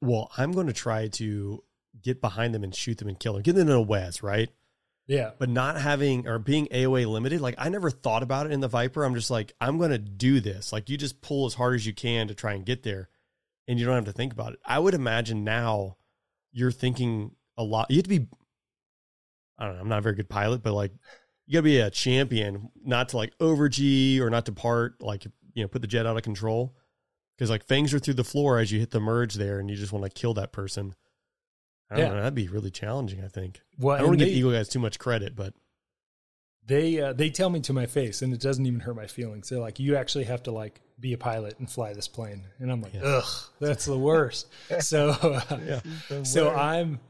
Well i'm going to try to get behind them and shoot them and kill them. Get them in a WEZ right? Yeah. But not having or being aoa limited like i never thought about it in the viper. I'm just like i'm going to do this. Like you just pull as hard as you can to try and get there and you don't have to think about it i would imagine now you're thinking a lot you have to be i don't know i'm not a very good pilot but like you got to be a champion, not to like over G or not to part, like, you know, put the jet out of control. Because like fangs are through the floor as you hit the merge there and you just want to kill that person. I don't yeah. know. That'd be really challenging, I think. Well, I don't want to give Eagle guys too much credit, but they uh, they tell me to my face and it doesn't even hurt my feelings. They're like, you actually have to like be a pilot and fly this plane. And I'm like, yeah. ugh, that's the worst. *laughs* so, uh, yeah. *laughs* so I'm,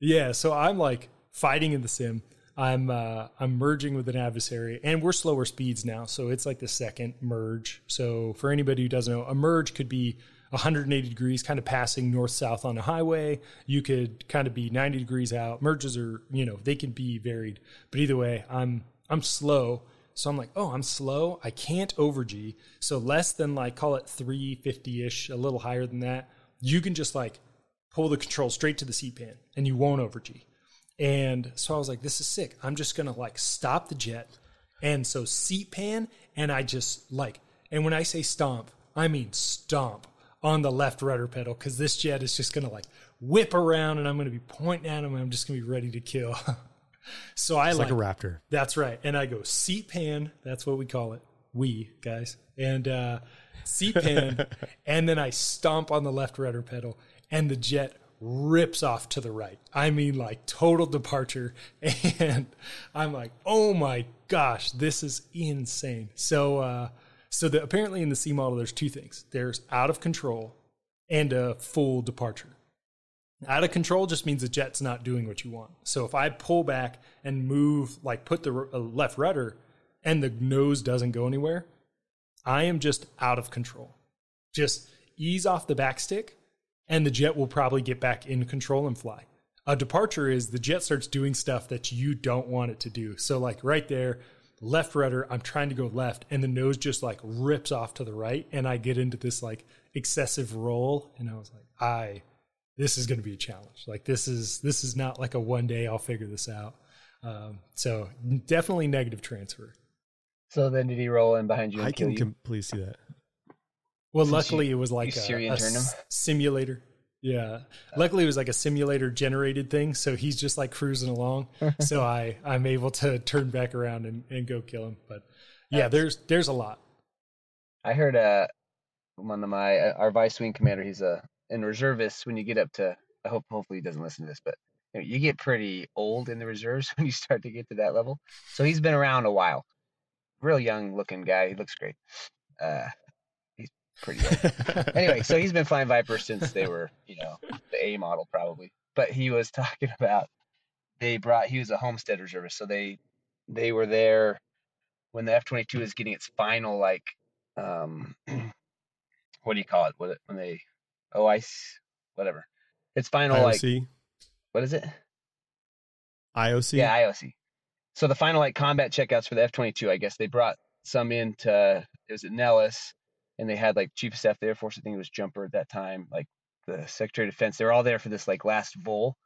yeah, so I'm like fighting in the sim I'm uh, I'm merging with an adversary, and we're slower speeds now, so it's like the second merge. So for anybody who doesn't know, a merge could be 180 degrees, kind of passing north south on a highway. You could kind of be 90 degrees out. Merges are you know they can be varied, but either way, I'm I'm slow. So I'm like, oh, I'm slow. I can't over G. So less than like call it 350 ish, a little higher than that. You can just like pull the control straight to the seat pan, and you won't over G. And so I was like, this is sick. I'm just going to like stop the jet. And so seat pan, and I just like, and when I say stomp, I mean stomp on the left rudder pedal because this jet is just going to like whip around and I'm going to be pointing at him and I'm just going to be ready to kill. *laughs* so I like, like, a raptor. That's right. And I go seat pan. That's what we call it. We guys. And, uh, seat pan. *laughs* and then I stomp on the left rudder pedal and the jet rips off to the right. I mean, like total departure. *laughs* And I'm like, oh my gosh, this is insane. So, uh, so the, apparently in the C model, there's two things there's out of control and a full departure. Out of control just means the jet's not doing what you want. So if I pull back and move, like put the uh, left rudder and the nose doesn't go anywhere, I am just out of control. Just ease off the back stick and the jet will probably get back in control and fly. A departure is the jet starts doing stuff that you don't want it to do. So, like right there, left rudder, I'm trying to go left, and the nose just like rips off to the right, and I get into this like excessive roll, and I was like, I, this is going to be a challenge. Like this is this is not like a one day I'll figure this out. Um, so definitely negative transfer. So then, did he roll in behind you? I can completely see that. Well, Since luckily you, it was like a, a simulator. Yeah. Luckily it was like a simulator generated thing, so he's just like cruising along. *laughs* so I I'm able to turn back around and, and go kill him. But yeah, there's there's a lot. I heard uh one of my uh, our vice wing commander, he's a in reservists when you get up to I hope hopefully he doesn't listen to this, but you, know, you get pretty old in the reserves *laughs* when you start to get to that level. So he's been around a while. Real young looking guy. He looks great. Uh, he's pretty good. anyway, so he's been *laughs* flying Viper since they were, you know, the A model probably. But he was *laughs* talking about they brought he was a homestead reservist, so they they were there when the F twenty two is getting its final like um *clears throat* what do you call it? When they oh I whatever. Its final IOC. like what is it? IOC. Yeah, IOC. So the final like combat checkouts for the F twenty two, I guess they brought some in to it was at Nellis and they had like chief of staff of the Air Force, I think it was Jumper at that time, like the Secretary of Defense. They were all there for this like last vol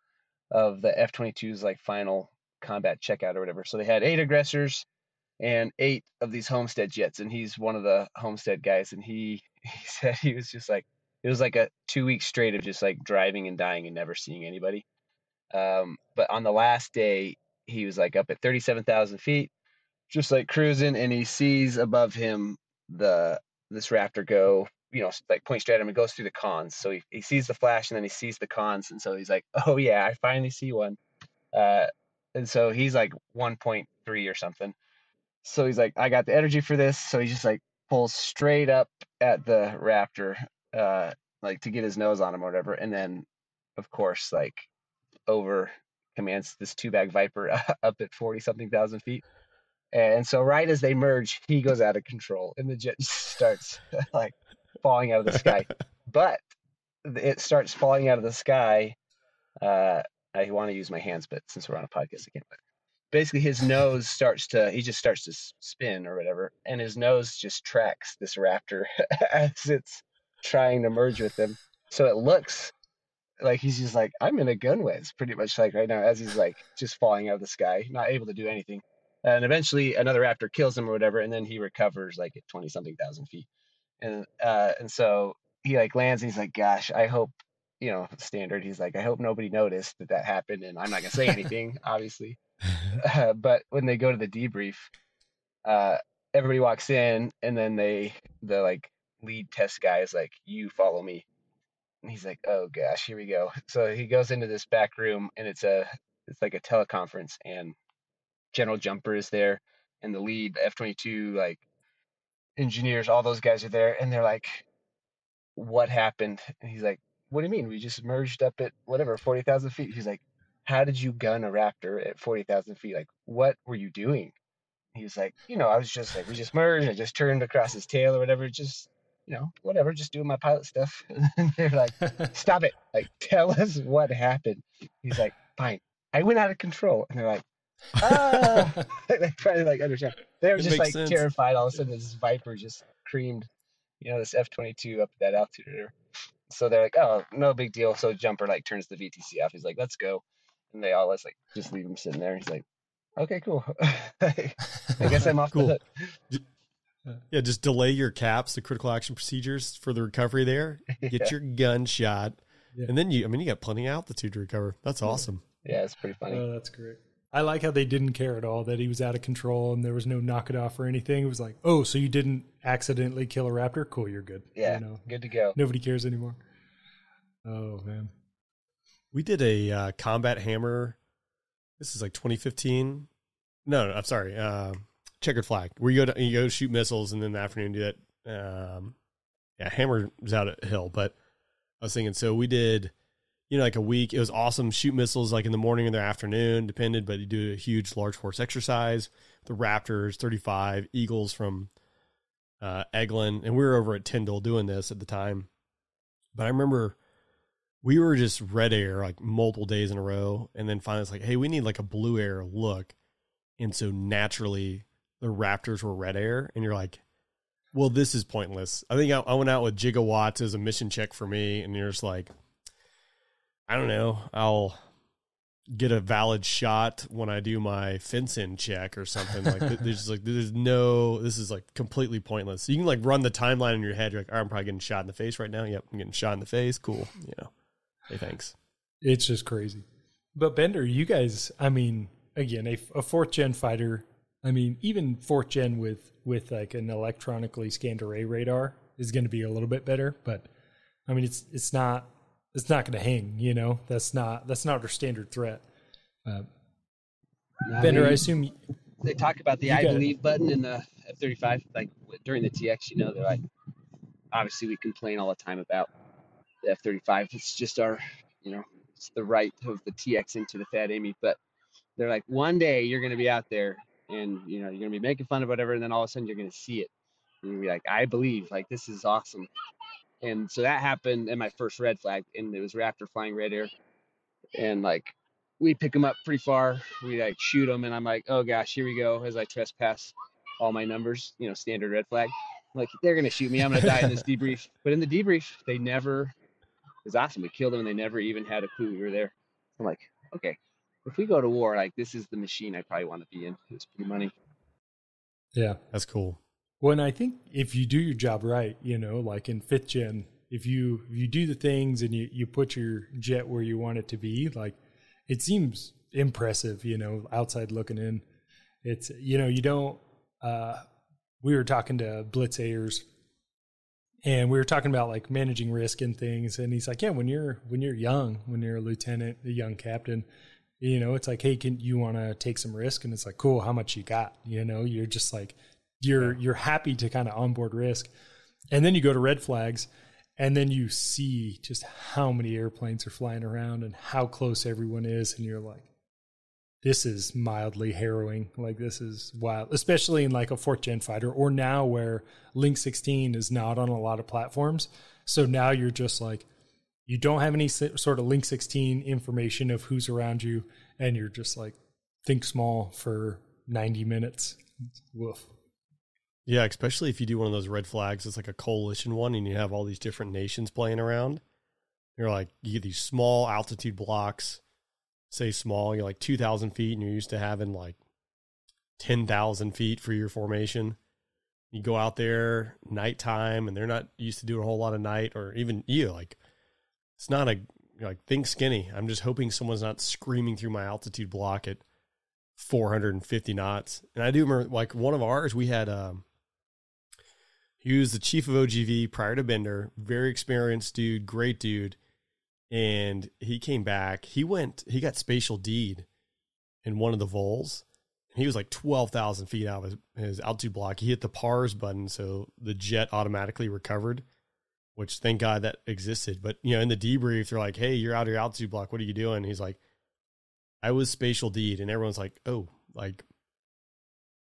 of the F-22's like final combat checkout or whatever. So they had eight aggressors and eight of these Homestead jets, and he's one of the Homestead guys. And he *laughs* he said he was just like it was like a two weeks straight of just like driving and dying and never seeing anybody. Um, but on the last day, he was like up at thirty-seven thousand feet, just like cruising, and he sees above him the this raptor go, you know, like point straight at him and goes through the cons. So he, he sees the flash and then he sees the cons. And so he's like, *laughs* oh, yeah, I finally see one. Uh, and so he's like 1.3 or something. So he's like, I got the energy for this. So he just like pulls straight up at the raptor, uh, like to get his nose on him or whatever. And then, of course, like over commands this two bag viper *laughs* up at 40 something thousand feet. And so right as they merge, he goes out of control and the jet *laughs* starts *laughs* like falling out of the sky. But it starts falling out of the sky. Uh, I want to use my hands, but since we're on a podcast, I can't. But basically, his nose starts to, he just starts to spin or whatever. And his nose just tracks this raptor as it's trying to merge with him. So it looks like he's just like, I'm in a gun WEZ, pretty much like right now, as he's like just falling out of the sky, not able to do anything. And eventually another raptor kills him or whatever and then he recovers like at 20 something thousand feet. And uh and so he like lands and he's like gosh i hope you know standard he's like i hope nobody noticed that that happened and i'm not gonna say anything *laughs* obviously. *laughs* Uh, but when they go to the debrief uh everybody walks in and then they the like lead test guy is like you follow me and he's like oh gosh here we go *laughs* so he goes into this back room and it's a it's like a teleconference and General Jumper is there, and the lead F twenty two like engineers, all those guys are there, and they're like, "What happened?" And he's like, "What do you mean? We just merged up at whatever forty thousand feet." He's like, "How did you gun a Raptor at forty thousand feet? Like, what were you doing?" He was like, "You know, I was just like, we just merged. I just turned across his tail or whatever. Just." You know, whatever, just doing my pilot stuff. *laughs* and they're like, stop it. Like, tell us what happened. He's like, fine. I went out of control. And they're like, ah! *laughs* *laughs* they to like understand. They were it just like sense. terrified. All of a sudden, this Viper just creamed, you know, this F twenty two up at that altitude. So they're like, oh, no big deal. So Jumper like turns the VTC off. He's like, let's go, and they all let's like just leave him sitting there. He's like, okay, cool. I guess I'm off cool. the hook. Yeah, just delay your caps, the critical action procedures for the recovery there. *laughs* Get yeah. your gun shot, yeah. and then you. I mean, you got plenty of altitude to recover. That's awesome. Yeah, it's pretty funny. Oh, that's great. I like how they didn't care at all that he was out of control and there was no knock it off or anything. It was like, oh, so you didn't accidentally kill a raptor? Cool, you're good. Yeah, you know, good to go. Nobody cares anymore. Oh man, we did a uh, combat hammer. This is like 2015. No, no I'm sorry. Uh, checkered flag. Where you go to you go shoot missiles and then in the afternoon do that. Um, yeah, hammer was out at hill, but I was thinking. So we did you know, like a week. It was awesome. Shoot missiles like in the morning or the afternoon, depended, but you do a huge large force exercise. The Raptors, 35, Eagles from uh, Eglin, and we were over at Tyndall doing this at the time. But I remember we were just red air like multiple days in a row, and then finally it's like, hey, we need like a blue air look. And so naturally the Raptors were red air, and you're like, well, this is pointless. I think I, I went out with gigawatts as a mission check for me, and you're just like, I don't know. I'll get a valid shot when I do my fence in check or something. Like there's just like there's no this is like completely pointless. You can like run the timeline in your head. You're like, I'm probably getting shot in the face right now. Yep, I'm getting shot in the face. Cool. You know. Hey, thanks. It's just crazy. But Bender, you guys, I mean, again, a, a fourth gen fighter. I mean, even fourth gen with with like an electronically scanned array radar is going to be a little bit better. But I mean, it's it's not it's not going to hang. You know, that's not that's not our standard threat. Uh, Bender, I, mean, I assume they talk about the "I believe" button in the F thirty five. Like during the TX, you know, they're like, obviously we complain all the time about the F thirty five. It's just our, you know, it's the right of the TX into the Fat Amy. But they're like, one day you're going to be out there and you know you're to be making fun of whatever, and then all of a sudden you're to see it. And you're be like, I believe, like this is awesome. And so that happened in my first red flag and it was raptor flying red air. And like we pick them up pretty far. We like shoot them and i'm like oh gosh here we go as i trespass all my numbers you know standard red flag. I'm like they're gonna shoot me. I'm gonna die in this debrief. *laughs* But in the debrief they never it was awesome. We killed them and they never even had a clue we were there. I'm like okay if we go to war like this is the machine i probably want to be in it's pretty money yeah that's cool well, and I think if you do your job right, you know, like in fifth gen, if you if you do the things and you you put your jet where you want it to be, like it seems impressive, you know, outside looking in. It's you know you don't. uh We were talking to Blitz Ayers, and we were talking about like managing risk and things, and he's like, yeah, when you're when you're young, when you're a lieutenant, a young captain, you know, it's like, hey, can you want to take some risk? And it's like, cool, how much you got? You know, you're just like you're you're happy to kind of onboard risk and then you go to red flags and then you see just how many airplanes are flying around and how close everyone is and you're like this is mildly harrowing like this is wild especially in like a fourth gen fighter or now where link 16 is not on a lot of platforms so now you're just like you don't have any sort of link 16 information of who's around you and you're just like think small for 90 minutes woof yeah, especially if you do one of those red flags, it's like a coalition one, and you have all these different nations playing around. You're like, you get these small altitude blocks, say small, you're like 2,000 feet, and you're used to having like 10,000 feet for your formation. You go out there nighttime, and they're not used to doing a whole lot of night, or even you, like, it's not a, like, think skinny. I'm just hoping someone's not screaming through my altitude block at 450 knots. And I do remember, like, one of ours, we had, um, he was the chief of OGV prior to Bender, very experienced dude, great dude. And he came back. He went, he got spatial deed in one of the vols. He was like 12,000 feet out of his, his altitude block. He hit the PARS button, so the jet automatically recovered, which thank God that existed. But, you know, in the debrief, they're like, hey, you're out of your altitude block. What are you doing? He's like, I was spatial deed. And everyone's like, oh, like,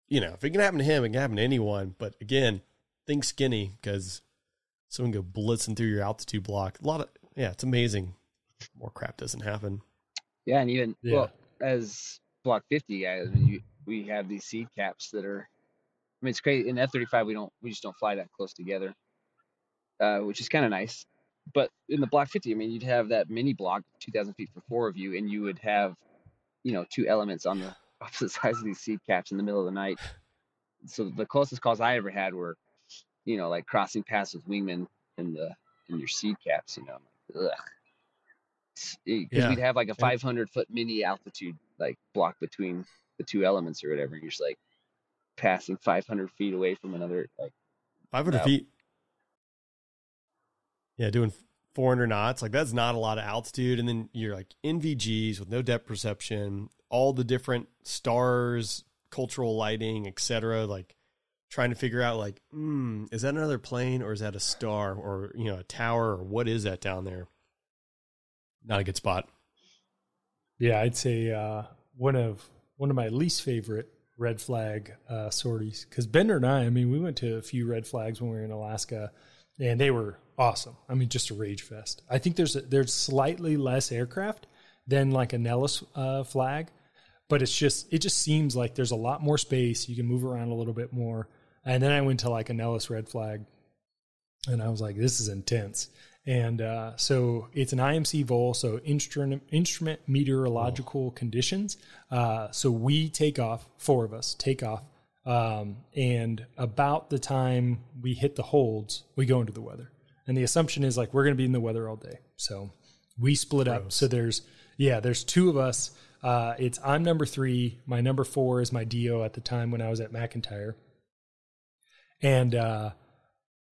you know, if it can happen to him, it can happen to anyone. But again, think skinny because someone go blitzing through your altitude block. A lot of yeah, it's amazing. More crap doesn't happen. Yeah, and even yeah. well as block fifty guys, I mean, you, we have these SEAD caps that are. I mean, it's crazy. In F thirty five, we don't we just don't fly that close together, uh, which is kind of nice. But in the block fifty, I mean, you'd have that mini block, two thousand feet for four of you, and you would have, you know, two elements on the *laughs* opposite sides of these SEAD caps in the middle of the night. So the closest calls I ever had were you know, like crossing paths with wingmen in the in your SEAD caps, you know. Ugh. Because yeah. we'd have like a 500 foot mini altitude like block between the two elements or whatever. You're just like passing 500 feet away from another like 500 no. feet. Yeah, doing 400 knots like that's not a lot of altitude, and then you're like NVGs with no depth perception, all the different stars, cultural lighting, etc. Like trying to figure out like, mm, is that another plane or is that a star or you know a tower or what is that down there? Not a good spot. Yeah, I'd say uh, one of one of my least favorite red flag uh, sorties because Bender and I, I mean, we went to a few red flags when we were in Alaska, and they were awesome. I mean, just a rage fest. I think there's a, there's slightly less aircraft than like a Nellis uh, flag, but it's just it just seems like there's a lot more space. You can move around a little bit more. And then I went to like a Nellis red flag and I was like, this is intense. And uh, so it's an IMC vol, so instrument, instrument meteorological oh. conditions. Uh, so we take off, four of us take off. Um, and about the time we hit the holds, we go into the weather. And the assumption is like we're going to be in the weather all day. So we split Gross. up. So there's, yeah, there's two of us. Uh, it's I'm number three. My number four is my DO at the time when I was at McEntire. And uh,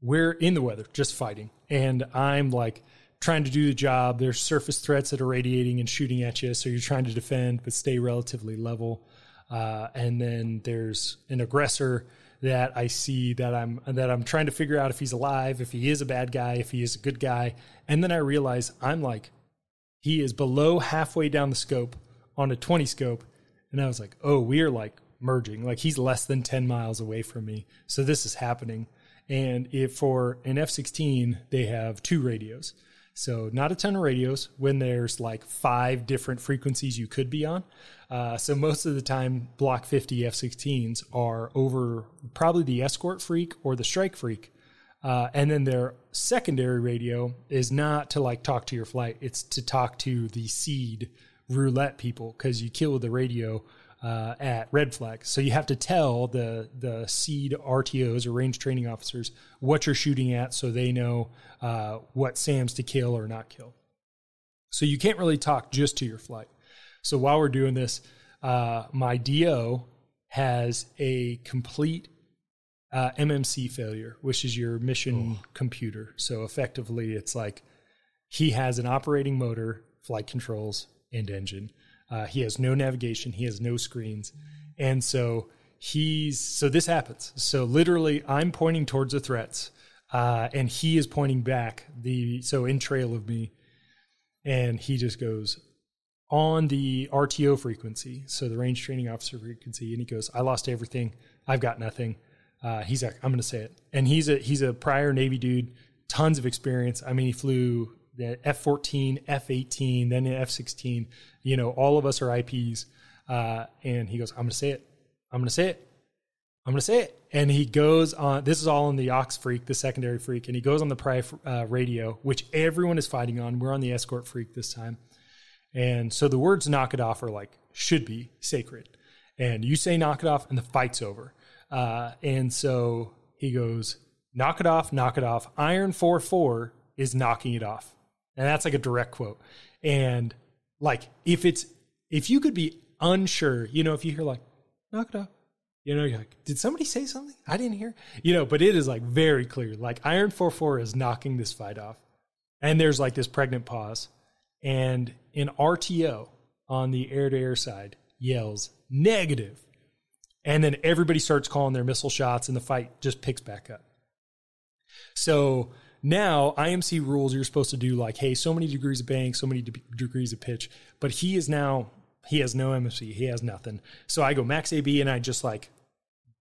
we're in the weather, just fighting. And I'm like trying to do the job. There's surface threats that are radiating and shooting at you. So you're trying to defend, but stay relatively level. Uh, and then there's an aggressor that I see that I'm that I'm trying to figure out if he's alive, if he is a bad guy, if he is a good guy. And then I realize I'm like, he is below halfway down the scope on a 20 scope. And I was like, oh, we are like merging. Like he's less than 10 miles away from me. So this is happening. And if for an F 16, they have two radios. So not a ton of radios when there's like five different frequencies you could be on. Uh, so most of the time, Block 50 F-16s are over probably the escort freak or the strike freak. Uh, and then their secondary radio is not to like talk to your flight; it's to talk to the SEAD roulette people because you kill the radio uh, at red flag. So you have to tell the the SEAD RTOs or range training officers what you're shooting at, so they know uh, what SAMs to kill or not kill. So you can't really talk just to your flight. So while we're doing this, uh, my DO has a complete uh, MMC failure, which is your mission oh. computer. So effectively, it's like he has an operating motor, flight controls, and engine uh, he has no navigation. He has no screens. And so he's, so this happens. So literally, I'm pointing towards the threats, uh, and he is pointing back the, so in trail of me. And he just goes on the RTO frequency, so the range training officer frequency, and he goes, I lost everything. I've got nothing. Uh, he's like, I'm going to say it. And he's a, he's a prior Navy dude, tons of experience. I mean, he flew the F14, F18, then the F16. You know, all of us are IPs. Uh, and he goes, I'm going to say it. I'm going to say it. I'm going to say it. And he goes on, this is all on the Aux freak, the secondary freak. And he goes on the Pri uh, radio, which everyone is fighting on. We're on the escort freak this time. And so the words knock it off are like, should be sacred. And you say knock it off, and the fight's over. Uh, and so he goes, knock it off, knock it off. Iron 4 4 is knocking it off. And that's like a direct quote. And like, if it's, if you could be unsure, you know, if you hear like, knock it off, you know, you're like, did somebody say something? I didn't hear. You know, but it is like very clear. Like Iron 4-4 is knocking this fight off. And there's like this pregnant pause. And an RTO on the air to air side yells negative. And then everybody starts calling their missile shots and the fight just picks back up. So now, IMC rules you're supposed to do like, hey, so many degrees of bank, so many de- degrees of pitch. But he is now he has no MFC, he has nothing. So I go max AB and I just like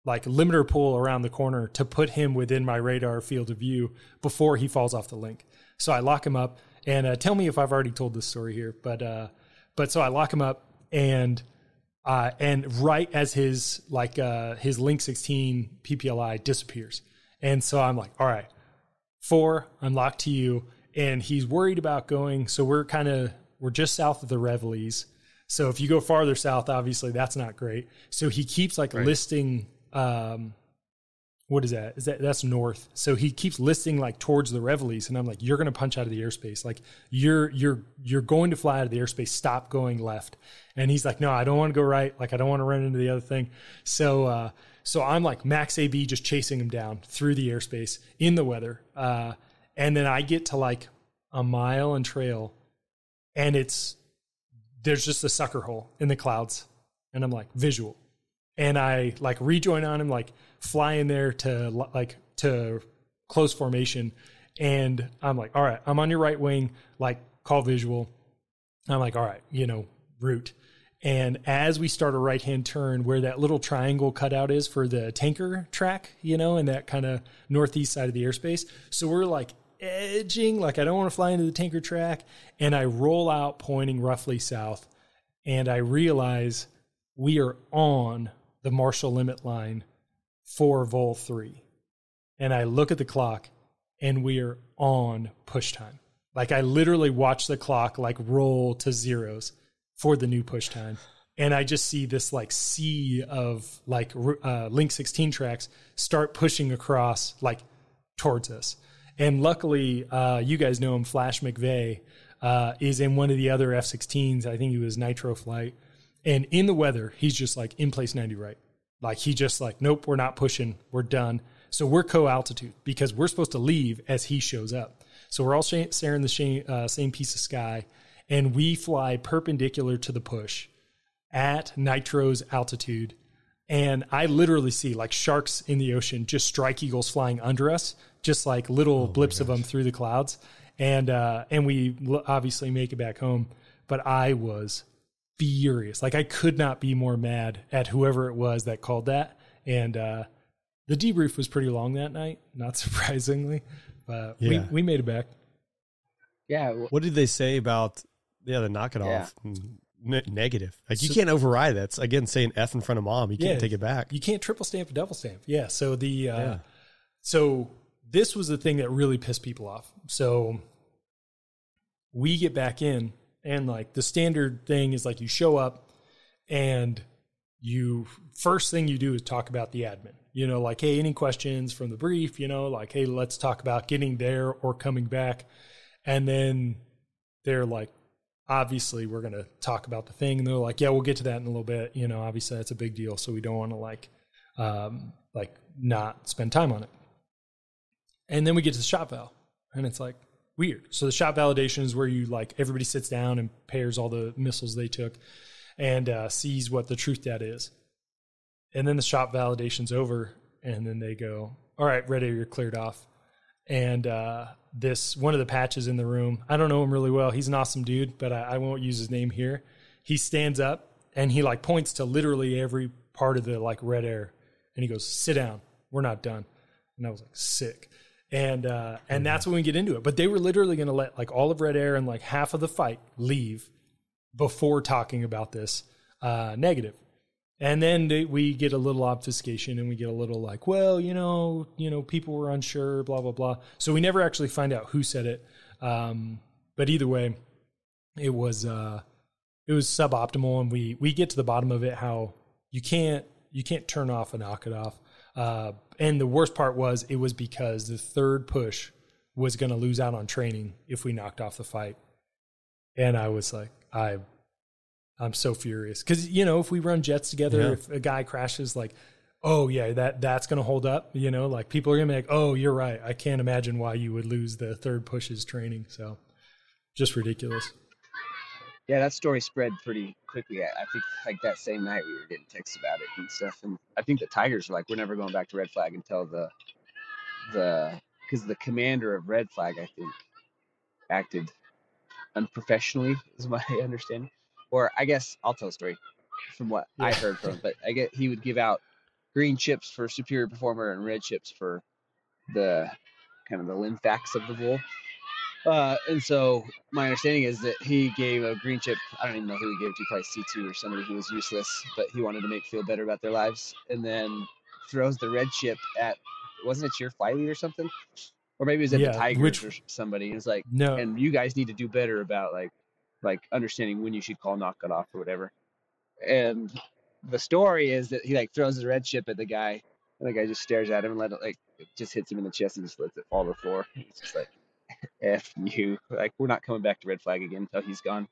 like limiter pull around the corner to put him within my radar field of view before he falls off the link. So I lock him up and uh, tell me if I've already told this story here, but uh, but so I lock him up and uh, and right as his like uh, his link 16 PPLI disappears, and so I'm like, all right, four, I'm locked to you. And he's worried about going. So we're kind of, we're just south of the Reveilles. So if you go farther south, obviously that's not great. So he keeps like right. listing, um, what is that? Is that that's north? So he keeps listing like towards the Reveilles, and I'm like, you're going to punch out of the airspace. Like you're you're you're going to fly out of the airspace. Stop going left. And he's like, no, I don't want to go right. Like I don't want to run into the other thing. So uh, so I'm like max AB just chasing him down through the airspace in the weather. Uh, and then I get to like a mile and trail and it's, there's just a sucker hole in the clouds. And I'm like visual. And I like rejoin on him, like fly in there to like, to close formation. And I'm like, all right, I'm on your right wing, like call visual. I'm like, all right, you know, route. And as we start a right hand turn, where that little triangle cutout is for the tanker track, you know, and that kind of northeast side of the airspace. So we're like edging, like I don't want to fly into the tanker track. And I roll out pointing roughly south. And I realize we are on the Marshall limit line for Vol 3. And I look at the clock and we are on push time. Like I literally watch the clock like roll to zeros for the new push time. And I just see this like sea of like uh, Link 16 tracks start pushing across like towards us. And luckily, uh, you guys know him, Flash McVeigh, uh, is in one of the other F 16s. I think he was Nitro Flight. And in the weather, he's just like in place 90 right. Like he just like, nope, we're not pushing. We're done. So we're co altitude because we're supposed to leave as he shows up. So we're all sharing the uh, same piece of sky and we fly perpendicular to the push at Nitro's altitude. And I literally see like sharks in the ocean, just strike eagles flying under us, just like little oh blips of them through the clouds. And, uh, and we obviously make it back home. But I was furious. Like I could not be more mad at whoever it was that called that. And, uh, the debrief was pretty long that night, *laughs* not surprisingly, but yeah. we, we made it back. Yeah. What did they say about yeah the knock it yeah. off? N- negative. Like you can't override that. It's again saying F in front of mom. You can't yeah, take it back. You can't triple stamp a double stamp. Yeah. So the uh, yeah. so this was the thing that really pissed people off. So we get back in and like the standard thing is like you show up and you first thing you do is talk about the admin you know, like, hey, any questions from the brief, you know, like, hey, let's talk about getting there or coming back. And then they're like, obviously, we're going to talk about the thing. And they're like, yeah, we'll get to that in a little bit. You know, obviously, that's a big deal. So we don't want to like, um, like, not spend time on it. And then we get to the shop val, and it's like weird. So the shop validation is where you like everybody sits down and pairs all the missiles they took and uh, sees what the truth data is. And then the shop validation's over and then they go all right ready you're cleared off. And uh, this one of the patches in the room i don't know him really well. He's an awesome dude but I, I, won't use his name here. He stands up and he like points to literally every part of the like red air and he goes sit down. We're not done. And i was like sick and uh, and mm-hmm. that's when we get into it. But they were literally going to let like all of red air and like half of the fight leave before talking about this uh, negative. And then they, we get a little obfuscation and we get a little like well you know you know people were unsure blah blah blah. So we never actually find out who said it. Um, but either way it was uh, it was suboptimal and we we get to the bottom of it how you can't you can't turn off and knock it off uh, and the worst part was it was because the third push was going to lose out on training if we knocked off the fight and i was like i I'm so furious because you know if we run jets together, yeah. if a guy crashes, like, oh yeah, that that's gonna hold up. You know, like people are gonna be like, oh, you're right. I can't imagine why you would lose the third pushes training. So, just ridiculous. Yeah, that story spread pretty quickly. I, I think like that same night we were getting texts about it and stuff. And I think the Tigers were like, we're never going back to Red Flag until the the because the commander of Red Flag, I think, acted unprofessionally, is my *laughs* understanding or I guess I'll tell a story from what yeah. I heard from him. But I get he would give out green chips for superior performer and red chips for the kind of the LIMFACs of the bull. Uh, and so my understanding is that he gave a green chip. I don't even know who he gave it to, probably C2 or somebody who was useless, but he wanted to make feel better about their lives. And then throws the red chip at, wasn't it your flight or something? Or maybe it was at yeah, the Tigers which, or somebody. It's like, no. And you guys need to do better about like like understanding when you should call knock it off or whatever. And the story is that he like throws the red chip at the guy, and the guy just stares at him and let it like it just hits him in the chest and just lets it fall to the floor. It's just like, f you, like we're not coming back to red flag again until he's gone.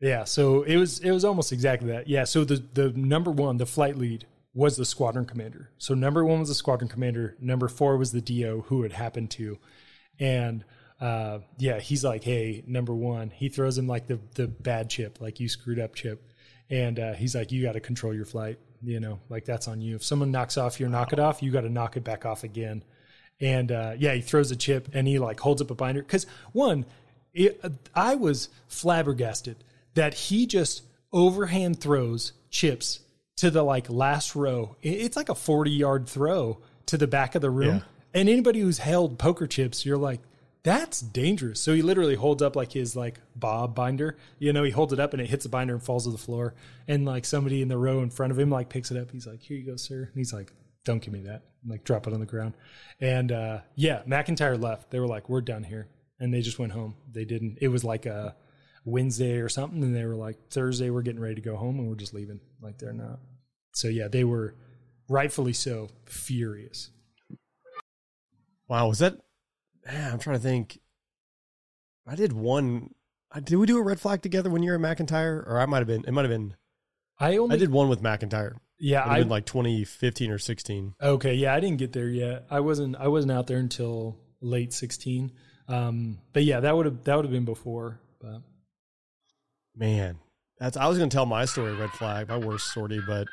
Yeah, so it was it was almost exactly that. Yeah, so the the number one, the flight lead was the squadron commander. So number one was the squadron commander. Number four was the DO who it happened to, and uh, yeah, he's like, hey, number one, he throws him like the the bad chip, like you screwed up chip, and uh, he's like, you got to control your flight, you know, like that's on you. If someone knocks off your knock it off, you got to knock it back off again. And uh, yeah, he throws a chip and he like holds up a binder because one, it, I was flabbergasted that he just overhand throws chips to the like last row. It's like a forty yard throw to the back of the room. Yeah. And anybody who's held poker chips, you're like, that's dangerous. So he literally holds up like his like bob binder. You know, he holds it up and it hits the binder and falls to the floor. And like somebody in the row in front of him like picks it up. He's like, "Here you go, sir." And he's like, don't give me that. Like drop it on the ground. And uh, yeah, McEntire left. They were like, we're done here. And they just went home. They didn't, it was like a Wednesday or something. And they were like, Thursday, we're getting ready to go home and we're just leaving. Like they're not. So yeah, they were rightfully so furious. Wow. Was that, man, I'm trying to think. I did one. Did we do a red flag together when you were at McEntire? Or I might have been, it might have been. I only I did one with McEntire. Yeah, I like 2015 or 16. Okay, yeah, I didn't get there yet. I wasn't I wasn't out there until late 16. Um, but yeah, that would have that would have been before. But man, that's I was going to tell my story, red flag, my worst sortie, but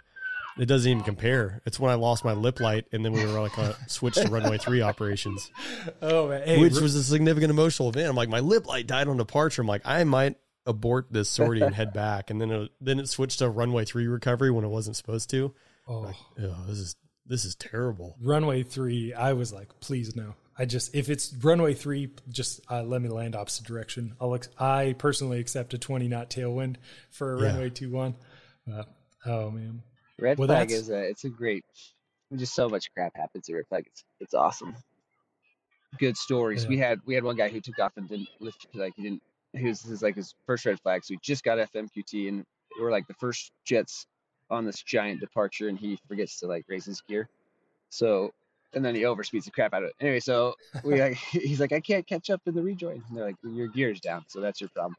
it doesn't even compare. It's when I lost my lip light, and then we were like a switch to runway three operations. *laughs* Oh, man. Hey, which was a significant emotional event. I'm like, my lip light died on departure. I'm like, I might abort this sortie and head back, and then it, then it switched to runway three recovery when it wasn't supposed to. Oh, like, oh this is this is terrible. Runway three, I was like, please no. I just if it's runway three, just uh, let me land opposite direction. I'll ex- I personally accept a twenty knot tailwind for a yeah. runway two one. Uh, oh man, red well, flag is a it's a great. Just so much crap happens at red flag. It's it's awesome. Good stories. Yeah. We had we had one guy who took off and didn't lift like he didn't he was his like his first red flag. So he just got FMQT and we're like the first jets on this giant departure and he forgets to like raise his gear. So and then he overspeeds the crap out of it. Anyway, so we like, *laughs* he's like, I can't catch up in the rejoin. And they're like, your gear's down, so that's your problem.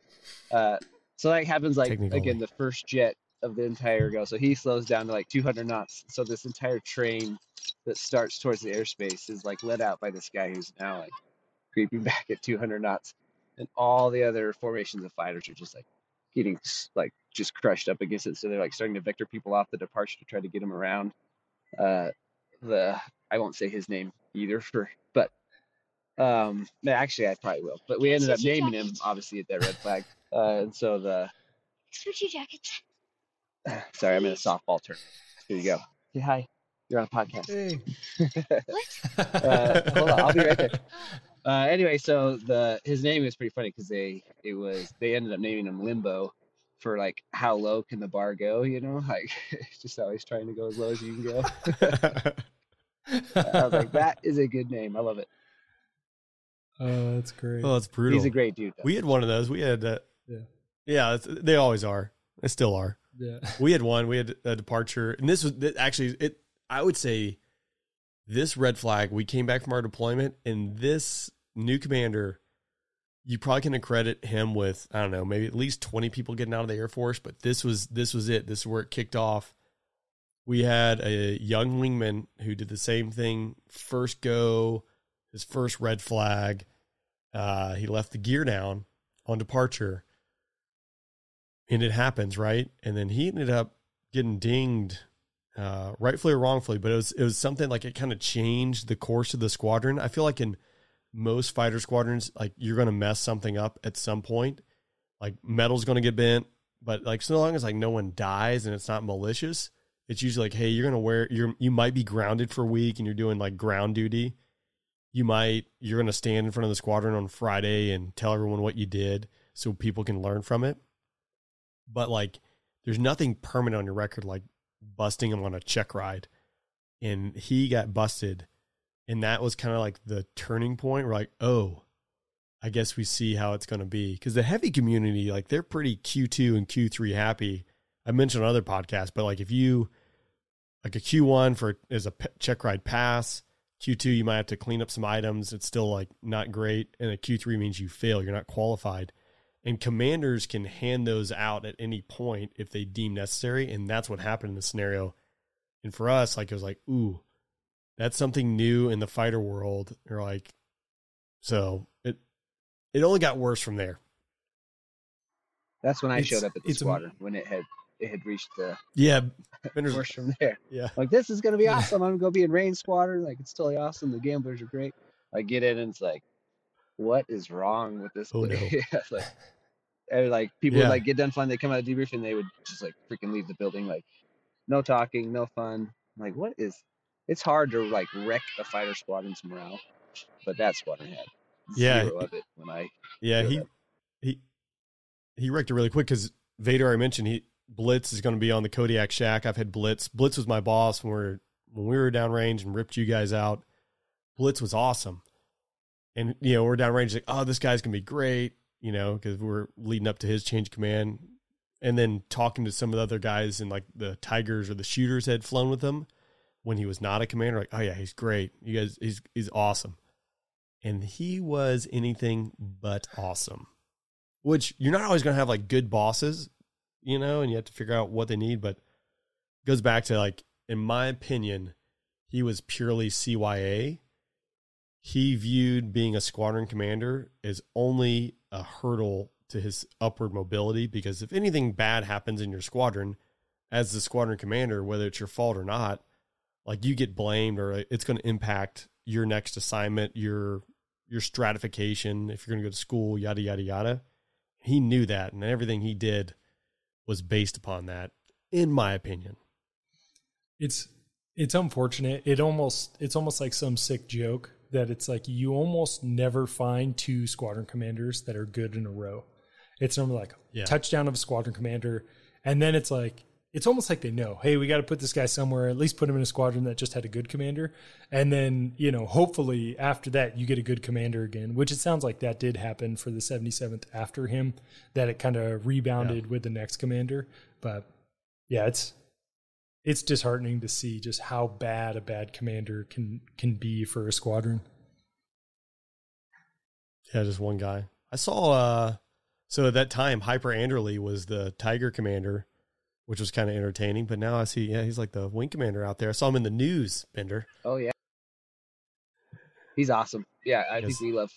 Uh, so that happens like again the first jet of the entire go. So he slows down to like 200 knots. So this entire train that starts towards the airspace is like let out by this guy who's now like creeping *laughs* back at 200 knots and all the other formations of fighters are just like getting like just crushed up against it. So they're like starting to vector people off the departure to try to get them around. Uh, the I won't say his name either for, but um, actually I probably will. But we ended up naming him obviously at that red flag. Uh, and so the switchy jackets. *sighs* Sorry, I'm in a softball tournament. Here you go. Say hi. You're on a podcast. Hey. *laughs* what? uh, hold on, I'll be right there. *laughs* Uh, anyway, so the his name is pretty funny because they it was they ended up naming him Limbo for like how low can the bar go? You know, *laughs* like *laughs* just always trying to go as low as you can go. I was like, that is a good name. I love it. *laughs* Oh, that's great. Oh, that's brutal. He's a great dude. Though. We had one of those. We had, uh, yeah, yeah. they always are. They still are. Yeah. We had one. We had a departure, and this was actually it. I would say this red flag. We came back from our deployment, and this new commander, you probably can accredit him with I don't know maybe at least twenty people getting out of the Air Force, but this was this was it. This is where it kicked off. We had a young wingman who did the same thing first go, his first red flag. Uh, he left the gear down on departure, and it happens right. And then he ended up getting dinged uh, rightfully or wrongfully, but it was it was something like it kind of changed the course of the squadron. I feel like in most fighter squadrons, like you're going to mess something up at some point. Like metal's going to get bent, but like so long as like no one dies and it's not malicious, it's usually like, hey, you're going to wear you're you might be grounded for a week and you're doing like ground duty. You might you're going to stand in front of the squadron on Friday and tell everyone what you did so people can learn from it. But like, there's nothing permanent on your record like busting him on a check ride, and he got busted and that was kind of like the turning point. We're like, oh, I guess we see how it's going to be because the heavy community, like they're pretty Q2 and Q3 happy. I mentioned on other podcasts, but like if you like a Q1 for is a check ride pass, Q2 you might have to clean up some items. It's still like not great, and a Q3 means you fail. You're not qualified. And commanders can hand those out at any point if they deem necessary, and that's what happened in the scenario. And for us, like it was like, ooh, that's something new in the fighter world. You're like, so it it only got worse from there. That's when I it's, showed up at the squadron a, when it had it had reached the yeah worse from there. Yeah, like this is gonna be awesome. I'm gonna go be in rain squadron. Like it's totally awesome. The gamblers are great. I get in and it's like, what is wrong with this? Oh, no. *laughs* like, and like people yeah. would like get done flying. They come out of debrief and they would just like freaking leave the building. Like no talking, no fun. I'm like what is it's hard to like wreck a fighter squadron's morale, but that squadron had yeah, zero of it when I yeah he he he wrecked it really quick because Vader I mentioned he Blitz is going to be on the Kodiak Shack. I've had Blitz. Blitz was my boss when we are when we were downrange and ripped you guys out, Blitz was awesome. And, you know, we're downrange like, oh, this guy's going to be great, you know, because we're leading up to his change command. And then talking to some of the other guys and like the Tigers or the shooters had flown with him when he was not a commander, like, oh, yeah, he's great. You guys, he's, he's awesome. And he was anything but awesome, which you're not always going to have like good bosses, you know, and you have to figure out what they need. But goes back to like, in my opinion, he was purely CYA he viewed being a squadron commander as only a hurdle to his upward mobility because if anything bad happens in your squadron as the squadron commander whether it's your fault or not like you get blamed or it's going to impact your next assignment your your stratification if you're going to go to school yada yada yada. He knew that and everything he did was based upon that in my opinion. It's it's unfortunate. It almost it's almost like some sick joke that it's like you almost never find two squadron commanders that are good in a row. It's normally like yeah. touchdown of a squadron commander, and then it's like it's almost like they know, hey, we got to put this guy somewhere. At least put him in a squadron that just had a good commander, and then you know, hopefully after that you get a good commander again. Which it sounds like that did happen for the 77th after him, that it kind of rebounded yeah. with the next commander. But yeah, it's it's disheartening to see just how bad a bad commander can can be for a squadron. Yeah, just one guy. I saw uh so at that time Hyper Anderly was the Tiger commander, which was kind of entertaining, but now I see yeah, he's like the wing commander out there. I saw him in the news, Bender. Oh yeah. He's awesome. Yeah, I yes. think we love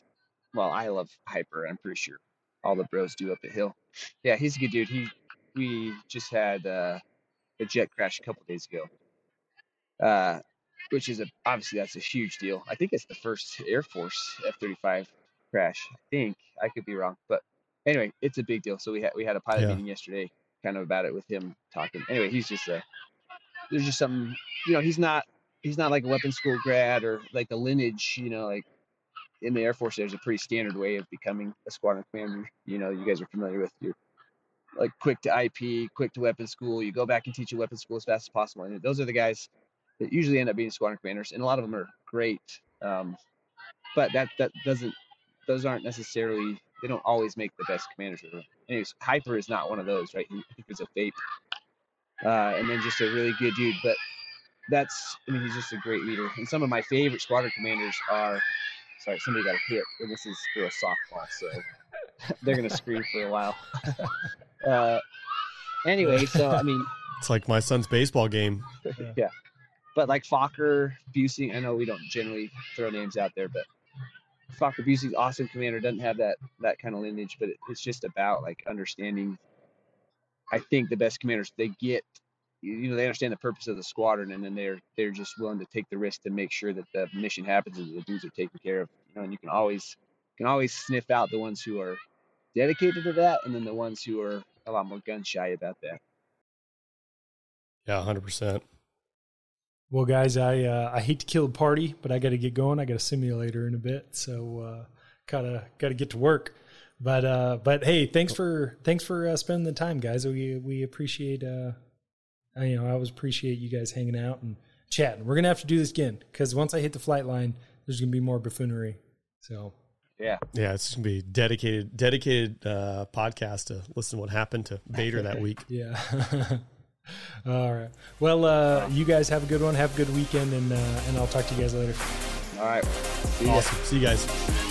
well, I love Hyper, I'm pretty sure all the bros do up at Hill. Yeah, he's a good dude. He we just had uh a jet crash a couple days ago, uh, which is a obviously that's a huge deal. I think it's the first Air Force F-35 crash. I think I could be wrong, but anyway, it's a big deal. So we had we had a pilot yeah. meeting yesterday, kind of about it with him talking. Anyway, he's just a there's just some you know he's not he's not like a weapons school grad or like the lineage you know like in the Air Force there's a pretty standard way of becoming a squadron commander. You know you guys are familiar with your like quick to IP, quick to weapons school. You go back and teach a weapons school as fast as possible. And those are the guys that usually end up being squadron commanders, and a lot of them are great. Um, but that that doesn't those aren't necessarily they don't always make the best commanders. Anyways, Hyper is not one of those, right? He, was a FAIP, uh, and then just a really good dude. But that's I mean he's just a great leader. And some of my favorite squadron commanders are sorry somebody got a hit, and this is for a softball, so *laughs* they're gonna scream for a while. *laughs* Uh, anyway, so I mean, *laughs* it's like my son's baseball game. *laughs* yeah, but like Fokker, Busey, I know we don't generally throw names out there, but Fokker Busey's awesome commander doesn't have that that kind of lineage, but it, it's just about like understanding. I think the best commanders they get, you know, they understand the purpose of the squadron, and then they're they're just willing to take the risk to make sure that the mission happens and the dudes are taken care of. You know, and you can always can always sniff out the ones who are dedicated to that, and then the ones who are a lot more gun shy about that. Yeah, hundred percent. Well, guys, I uh, I hate to kill the party, but I got to get going. I got a simulator in a bit, so uh, gotta gotta get to work. But uh, but hey, thanks for thanks for uh, spending the time, guys. We we appreciate uh, you know I always appreciate you guys hanging out and chatting. We're gonna have to do this again because once I hit the flight line, there's gonna be more buffoonery. So yeah. Yeah, it's gonna be dedicated dedicated uh, podcast to listen to what happened to Vader that week. *laughs* yeah. *laughs* All right. Well, uh, you guys have a good one. Have a good weekend, and uh, and I'll talk to you guys later. All right. See awesome. See you guys.